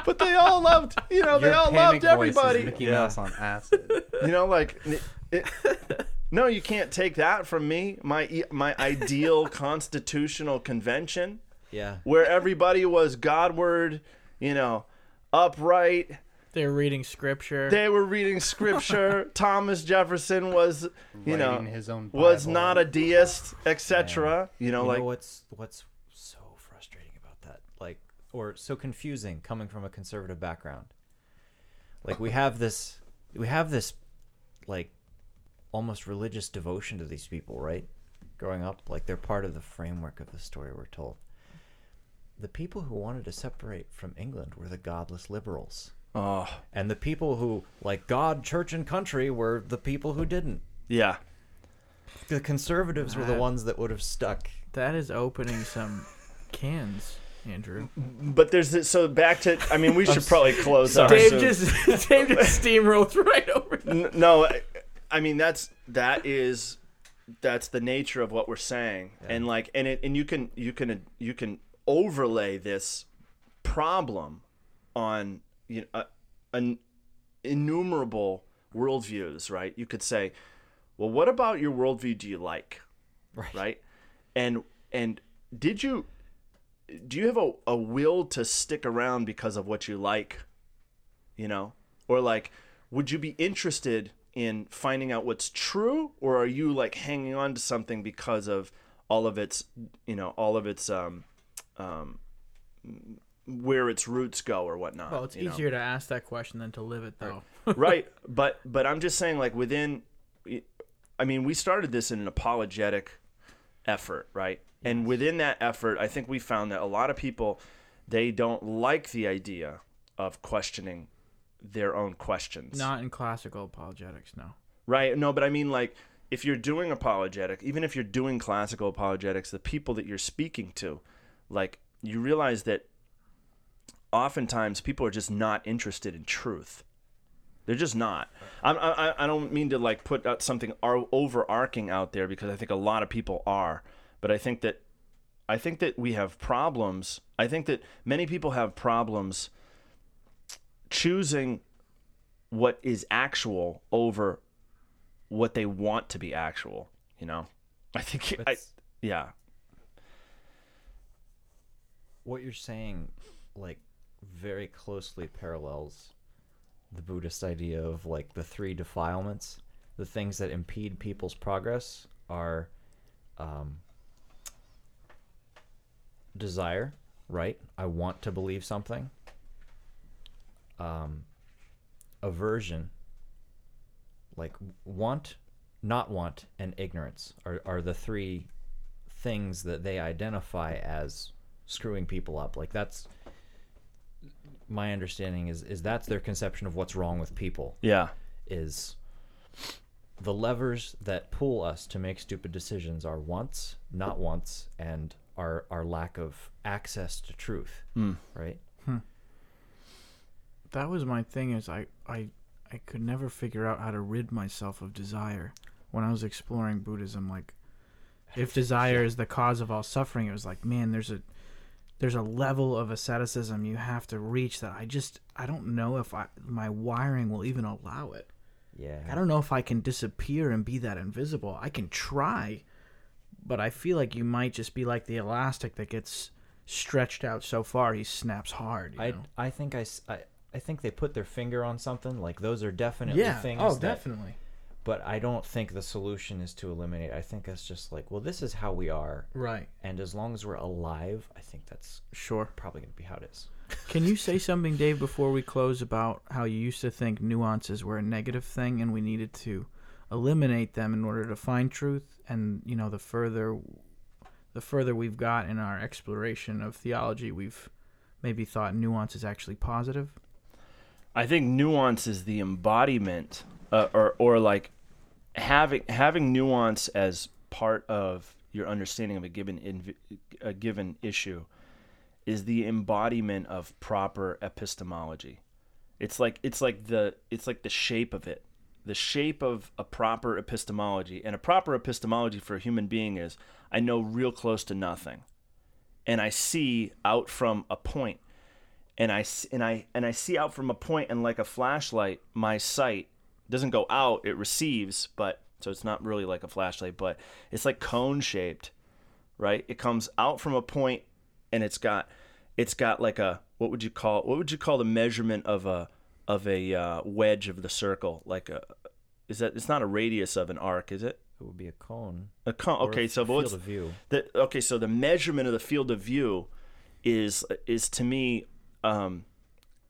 But they all loved, you know, they all panic loved voice is everybody. Mickey Yeah. Mouse on acid. You know, like, it, it- no, you can't take that from me. My e- my ideal constitutional convention, yeah where everybody was Godward, you know, upright. They're reading scripture. They were reading scripture. (laughs) Thomas Jefferson was, you know, his own was Bible. not a deist, etc. You know, you like know what's what's so frustrating about that like or so confusing coming from a conservative background like we have this we have this like almost religious devotion to these people right growing up like they're part of the framework of the story we're told the people who wanted to separate from england were the godless liberals oh and the people who like god church and country were the people who didn't yeah. the conservatives were the That- ones that would have stuck that is opening some cans, Andrew. But there's this, so back to. I mean, we (laughs) should probably close up. Dave soon. just (laughs) Dave just (laughs) steamrolled right over. N- no I- i mean that's that is that's the nature of what we're saying and like and it and you can you can you can overlay this problem on you know uh, an innumerable worldviews right? You could say well what about your worldview do you like? Right. right? And and did you do you have a, a will to stick around because of what you like you know? Or like would you be interested in finding out what's true or are you like hanging on to something because of all of its you know all of its um um where its roots go or whatnot Well, it's you know? easier to ask that question than to live it, though. right (laughs) but but i'm just saying like within i mean we started this in an apologetic effort right and within that effort i think we found that a lot of people they don't like the idea of questioning their own questions Not in classical apologetics, no. right no but i mean like if you're doing apologetic even if you're doing classical apologetics the people that you're speaking to like you realize that oftentimes people are just not interested in truth they're just not. I'm, I I don't mean to like put out something ar- overarching out there because I think a lot of people are, but I think that I think that we have problems. I think that many people have problems choosing what is actual over what they want to be actual. You know, I think I yeah what you're saying, like, very closely parallels the Buddhist idea of like the three defilements. The things that impede people's progress are um, desire, right? I want to believe something. Um, aversion, like want, not want, and ignorance are, are the three things that they identify as screwing people up. Like that's my understanding is is that's their conception of what's wrong with people. Yeah. Is the levers that pull us to make stupid decisions are wants, not wants, and our our lack of access to truth. Hmm. Right? Hmm. That was my thing is I, I I could never figure out how to rid myself of desire. When I was exploring Buddhism like if desire is the cause of all suffering it was like man there's a there's a level of asceticism you have to reach that I just I don't know if I my wiring will even allow it. Yeah. I don't know if I can disappear and be that invisible. I can try, but I feel like you might just be like the elastic that gets stretched out so far he snaps hard. You I know? I think I, I I think they put their finger on something. Like those are definitely yeah. Oh, things. oh, that, definitely. But I don't think the solution is to eliminate. I think that's just like, well, this is how we are, Right. and as long as we're alive, I think that's Sure. probably gonna be how it is. Can you say something, Dave, before we close about how you used to think nuances were a negative thing and we needed to eliminate them in order to find truth? And you know, the further, the further we've got in our exploration of theology, we've maybe thought nuance is actually positive. I think nuance is the embodiment, uh, or or like having having nuance as part of your understanding of a given inv- a given issue is the embodiment of proper epistemology. It's like it's like the it's like the shape of it. The shape of a proper epistemology and a proper epistemology for a human being is I know real close to nothing. And I see out from a point and I and I and I see out from a point and like a flashlight, my sight doesn't go out; it receives, but so it's not really like a flashlight, but it's like cone shaped, right? It comes out from a point, and it's got it's got like a what would you call what would you call the measurement of a of a uh, wedge of the circle? Like a is that it's not a radius of an arc, is it? It would be a cone. A cone. Okay, so field what's of view. the okay so the measurement of the field of view is is to me um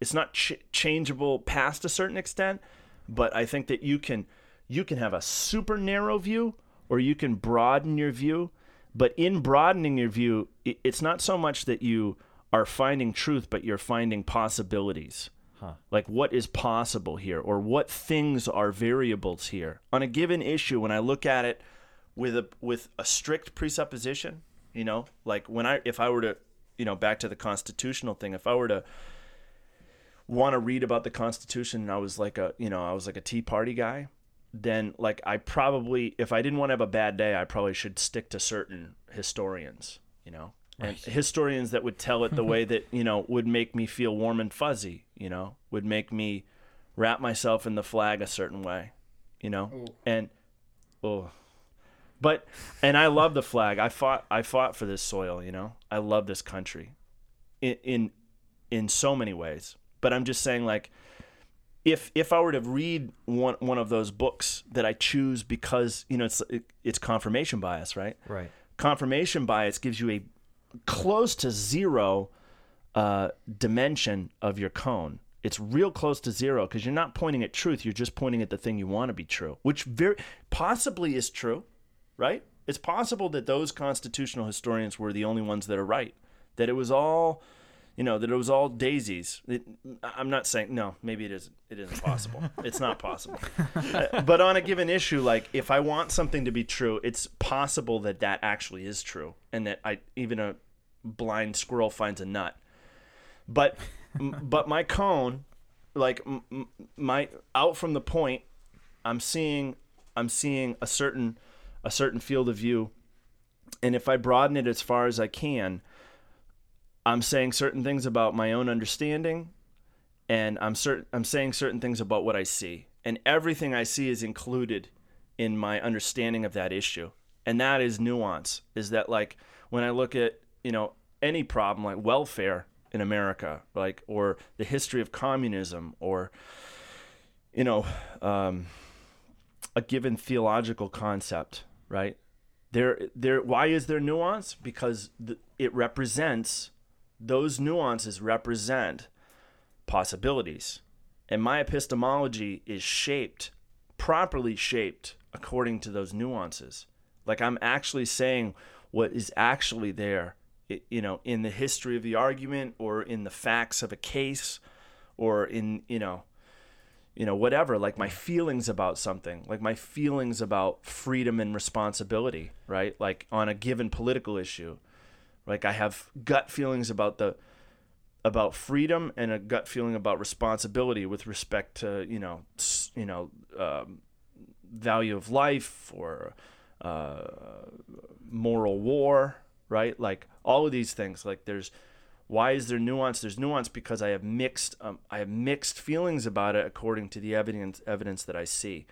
it's not ch- changeable past a certain extent but i think that you can you can have a super narrow view or you can broaden your view. But in broadening your view it's not so much that you are finding truth but you're finding possibilities. Huh. like what is possible here or what things are variables here? On a given issue when i look at it with a with a strict presupposition you know like when i if i were to you know back to the constitutional thing if i were to want to read about the constitution and i was like a you know i was like a tea party guy then like I probably if I didn't want to have a bad day, I probably should stick to certain historians, you know. And historians that would tell it the way (laughs) that, you know, would make me feel warm and fuzzy, you know, would make me wrap myself in the flag a certain way, you know. And oh but and I love the flag. I fought I fought for this soil, you know. I love this country. In in in so many ways. But I'm just saying like if if I were to read one one of those books that I choose because, you know, it's it, it's confirmation bias, right? Right. Confirmation bias gives you a close to zero uh, dimension of your cone. It's real close to zero because you're not pointing at truth. You're just pointing at the thing you want to be true, which very possibly is true, right? It's possible that those constitutional historians were the only ones that are right. That it was all, you know, that it was all daisies. It, I'm not saying no. Maybe it isn't. It isn't possible. (laughs) it's not possible. Uh, but on a given issue, like if I want something to be true, it's possible that that actually is true, and that I even a blind squirrel finds a nut. But but my cone, like m- m- my out from the point, I'm seeing I'm seeing a certain a certain field of view, and if I broaden it as far as I can, I'm saying certain things about my own understanding, and I'm certain I'm saying certain things about what I see, and everything I see is included in my understanding of that issue, and that is nuance. Is that like when I look at you know any problem like welfare in America, like or the history of communism, or you know um, a given theological concept, right? There, there. Why is there nuance? Because it represents those nuances represent possibilities, and my epistemology is shaped properly shaped according to those nuances. Like I'm actually saying what is actually there, you know, in the history of the argument or in the facts of a case or in, you know, you know, whatever, like my feelings about something, like my feelings about freedom and responsibility, right? Like on a given political issue. Like I have gut feelings about the about freedom and a gut feeling about responsibility with respect to, you know, you know, um, value of life or uh, moral war, right? Like all of these things. Like there's why is there nuance? There's nuance because I have mixed um, I have mixed feelings about it according to the evidence evidence that I see,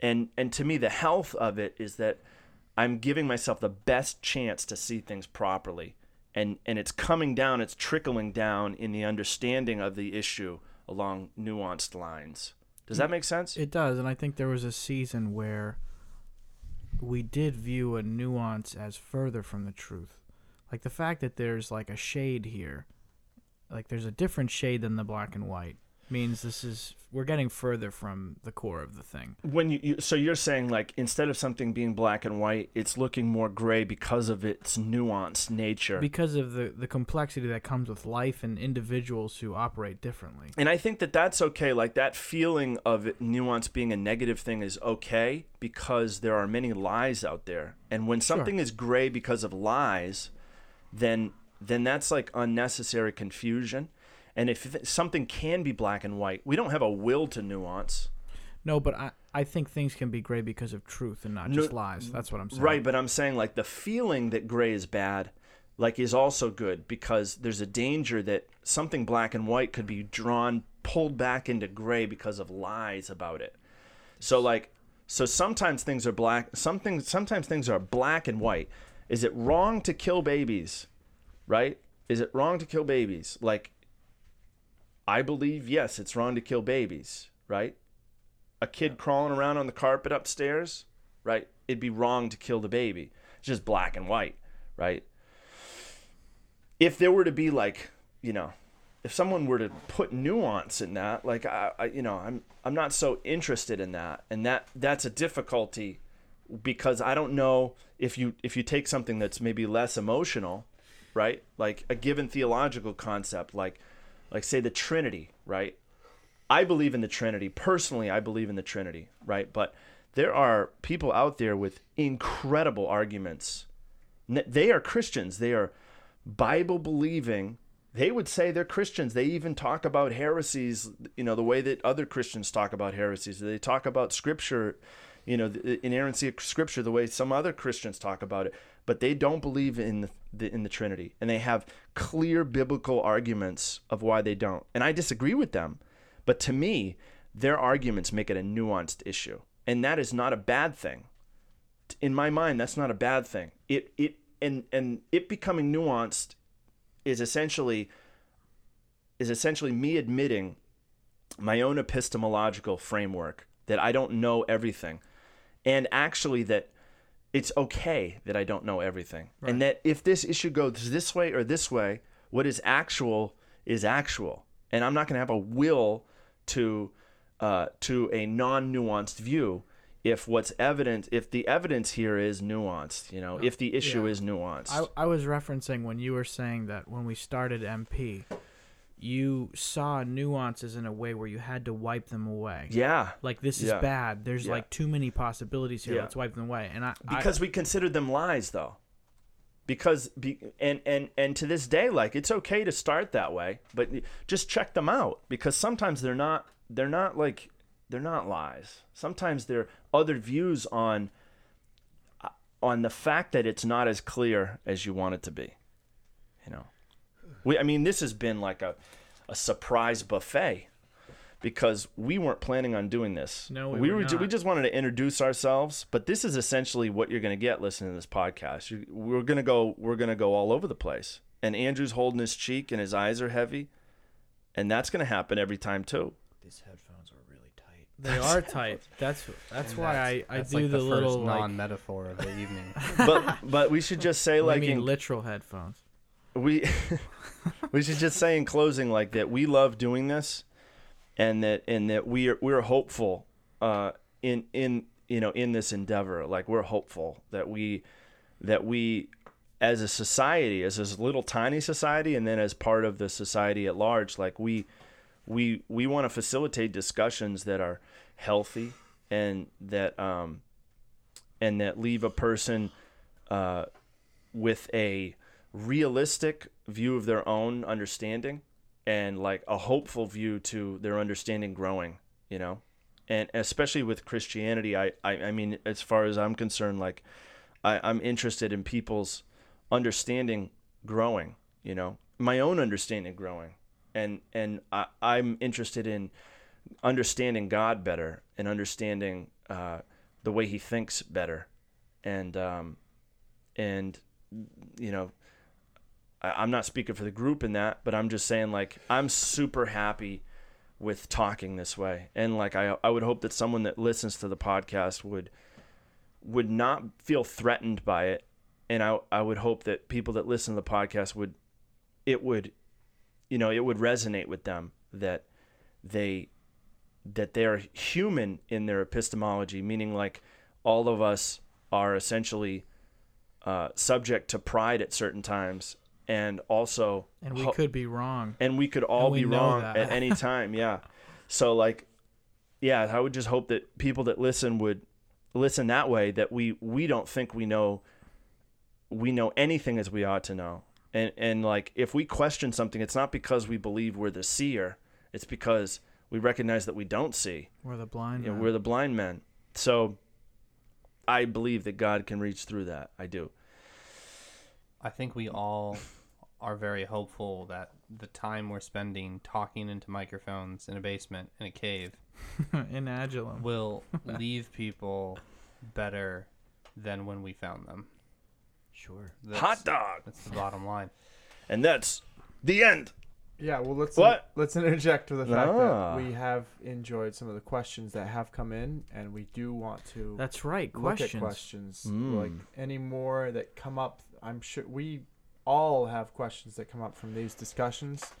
and and to me the health of it is that I'm giving myself the best chance to see things properly, and and it's coming down, it's trickling down in the understanding of the issue along nuanced lines. Does that mm. make sense? It does, and I think there was a season where we did view a nuance as further from the truth. Like the fact that there's like a shade here, like there's a different shade than the black and white, means this is we're getting further from the core of the thing. when you, you so you're saying like instead of something being black and white it's looking more gray because of its nuanced nature Because of the, the complexity that comes with life and individuals who operate differently. and i think that that's okay like that feeling of it, nuance being a negative thing is okay because there are many lies out there and when something is gray because of lies then then that's like unnecessary confusion and if something can be black and white we don't have a will to nuance No, but I, I think things can be gray because of truth and not No, just lies. That's what I'm saying. Right, but I'm saying like the feeling that gray is bad, like is also good because there's a danger that something black and white could be drawn, pulled back into gray because of lies about it. So like, so sometimes things are black. Something sometimes things are black and white. Is it wrong to kill babies? Right? Is it wrong to kill babies? Like, I believe yes, it's wrong to kill babies. Right? a kid crawling around on the carpet upstairs, right? It'd be wrong to kill the baby. It's just black and white, right? If there were to be like, you know, if someone were to put nuance in that, like I, I you know, I'm I'm not so interested in that, and that that's a difficulty because I don't know if you if you take something that's maybe less emotional, right? Like a given theological concept, like like say the Trinity, right? I believe in the Trinity. Personally, I believe in the Trinity, right? But there are people out there with incredible arguments. They are Christians. They are Bible believing, they would say they're Christians. They even talk about heresies, you know, the way that other Christians talk about heresies. They talk about scripture, you know, the inerrancy of scripture the way some other Christians talk about it. But they don't believe in the, the in the Trinity, and they have clear biblical arguments of why they don't. And I disagree with them, but to me, their arguments make it a nuanced issue, and that is not a bad thing. In my mind, that's not a bad thing. It it and and it becoming nuanced is essentially is essentially me admitting my own epistemological framework that I don't know everything and actually that it's okay that I don't know everything Right. and that if this issue goes this way or this way what is actual is actual and I'm not going to have a will to uh, to a non-nuanced view if what's evident if the evidence here is nuanced you know if the issue Yeah. is nuanced I, I was referencing when you were saying that when we started MP, you saw nuances in a way where you had to wipe them away. yeah Like this is Yeah. bad. There's Yeah. like too many possibilities here. Yeah. Let's wipe them away. And I I- because we considered them lies though because be, and and and to this day like it's okay to start that way but just check them out because sometimes they're not they're not like they're not lies sometimes they're other views on uh, on the fact that it's not as clear as you want it to be we i mean this has been like a a surprise buffet because we weren't planning on doing this. No, we we were were. ju- we just wanted to introduce ourselves, but this is essentially what you're going to get listening to this podcast. You, we're going to go. We're going to go all over the place. And Andrew's holding his cheek, and his eyes are heavy, and that's going to happen every time too. These headphones are really tight. they are (laughs) tight. That's that's And why that's- I, I that's do like the, the, little non-metaphor of the evening. (laughs) But but we should just say I like mean in, literal headphones. We (laughs) we should just say in closing like that we love doing this and that and that we are we're hopeful uh in in you know in this endeavor. Like we're hopeful that we that we as a society as this little tiny society and then as part of the society at large like we we we want to facilitate discussions that are healthy and that um and that leave a person uh with a realistic view of their own understanding and like a hopeful view to their understanding growing you know? And especially with christianity i i, I mean as far as i'm concerned like I, i'm interested in people's understanding growing you know? My own understanding growing. And and I, i'm interested in understanding god better and understanding uh, the way he thinks better. And um and you know i'm not speaking for the group in that but i'm just saying like i'm super happy with talking this way. And like i i would hope that someone that listens to the podcast would would not feel threatened by it. And i i would hope that people that listen to the podcast would it would you know it would resonate with them that they that they're human in their epistemology meaning like all of us are essentially uh, subject to pride at certain times and also And we ho- could be wrong. and we could all we be wrong that. at any (laughs) time yeah so like yeah i would just hope that people that listen would listen that way that we we don't think we know we know anything as we ought to know and and like if we question something it's not because we believe we're the seer it's because we recognize that we don't see We're the blind. you know, men. we're the blind men so i believe that god can reach through that i do I think we all are very hopeful that the time we're spending talking into microphones in a basement in a cave (laughs) in Adullam. will (laughs) leave people better than when we found them. Sure. That's, hot dog That's the bottom line. and that's the end Yeah, well, let's What? let's interject with the fact Ah. that we have enjoyed some of the questions that have come in, and we do want to That's right. look Questions. at questions Mm. like any more that come up. I'm sure we all have questions that come up from these discussions,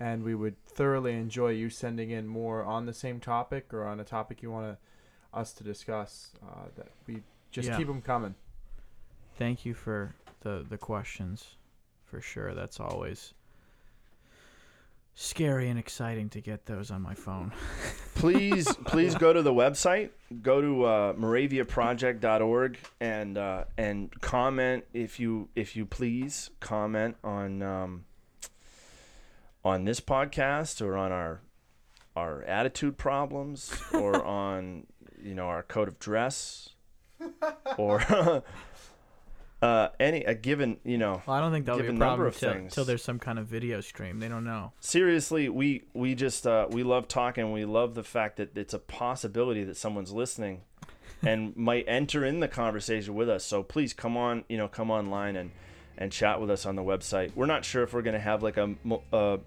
and we would thoroughly enjoy you sending in more on the same topic or on a topic you want to, us to discuss. Uh, that we just Yeah. keep them coming. Thank you for the the questions. For sure. That's always scary and exciting to get those on my phone. (laughs) please please go to the website go to uh, moraviaproject.org and uh, and comment if you if you please comment on um, on this podcast or on our our attitude problems or (laughs) on you know our code of dress or (laughs) uh, any a given you know Well, I don't think that'll be a problem of till, things. till there's some kind of video stream. They don't know. seriously we we just uh, we love talking we love the fact that it's a possibility that someone's listening (laughs) and might enter in the conversation with us so please come on you know come online and and chat with us on the website we're not sure if we're going to have like a, a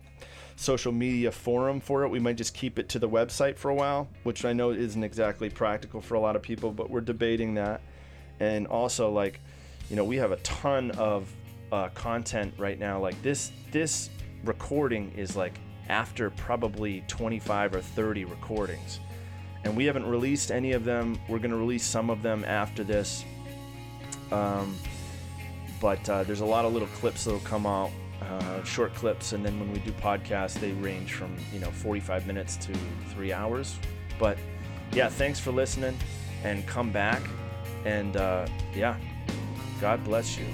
social media forum for it we might just keep it to the website for a while which i know isn't exactly practical for a lot of people but we're debating that and also like you know we have a ton of uh, content right now. Like this this recording is like after probably 25 or 30 recordings. And we haven't released any of them. We're going to release some of them after this. Um, but uh, there's a lot of little clips that'll come out uh, short clips. And then when we do podcasts they range from you know 45 minutes to three hours. But yeah thanks for listening and come back. And uh, yeah God bless you.